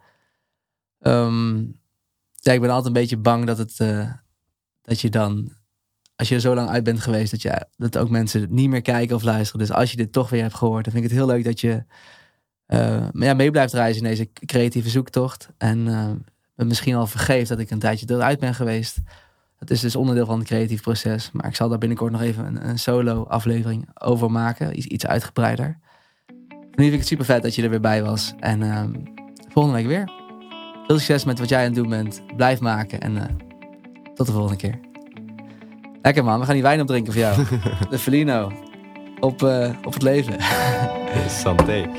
[SPEAKER 2] Ehm, ja, ik ben altijd een beetje bang dat het eh, dat je dan, als je er zo lang uit bent geweest, dat, je, dat ook mensen niet meer kijken of luisteren. Dus als je dit toch weer hebt gehoord, dan vind ik het heel leuk dat je eh, ja, mee blijft reizen in deze creatieve zoektocht. En eh, me misschien al vergeeft dat ik een tijdje eruit ben geweest. Het is dus onderdeel van het creatief proces. Maar ik zal daar binnenkort nog even een, een solo aflevering over maken. Iets, iets uitgebreider. Nu vind ik het super vet dat je er weer bij was. En ehm, volgende week weer. Veel succes met wat jij aan het doen bent. Blijf maken en eh, tot de volgende keer. Lekker man, we gaan die wijn opdrinken voor jou. [laughs] de Felino. Op, eh, op het leven.
[SPEAKER 1] Santé.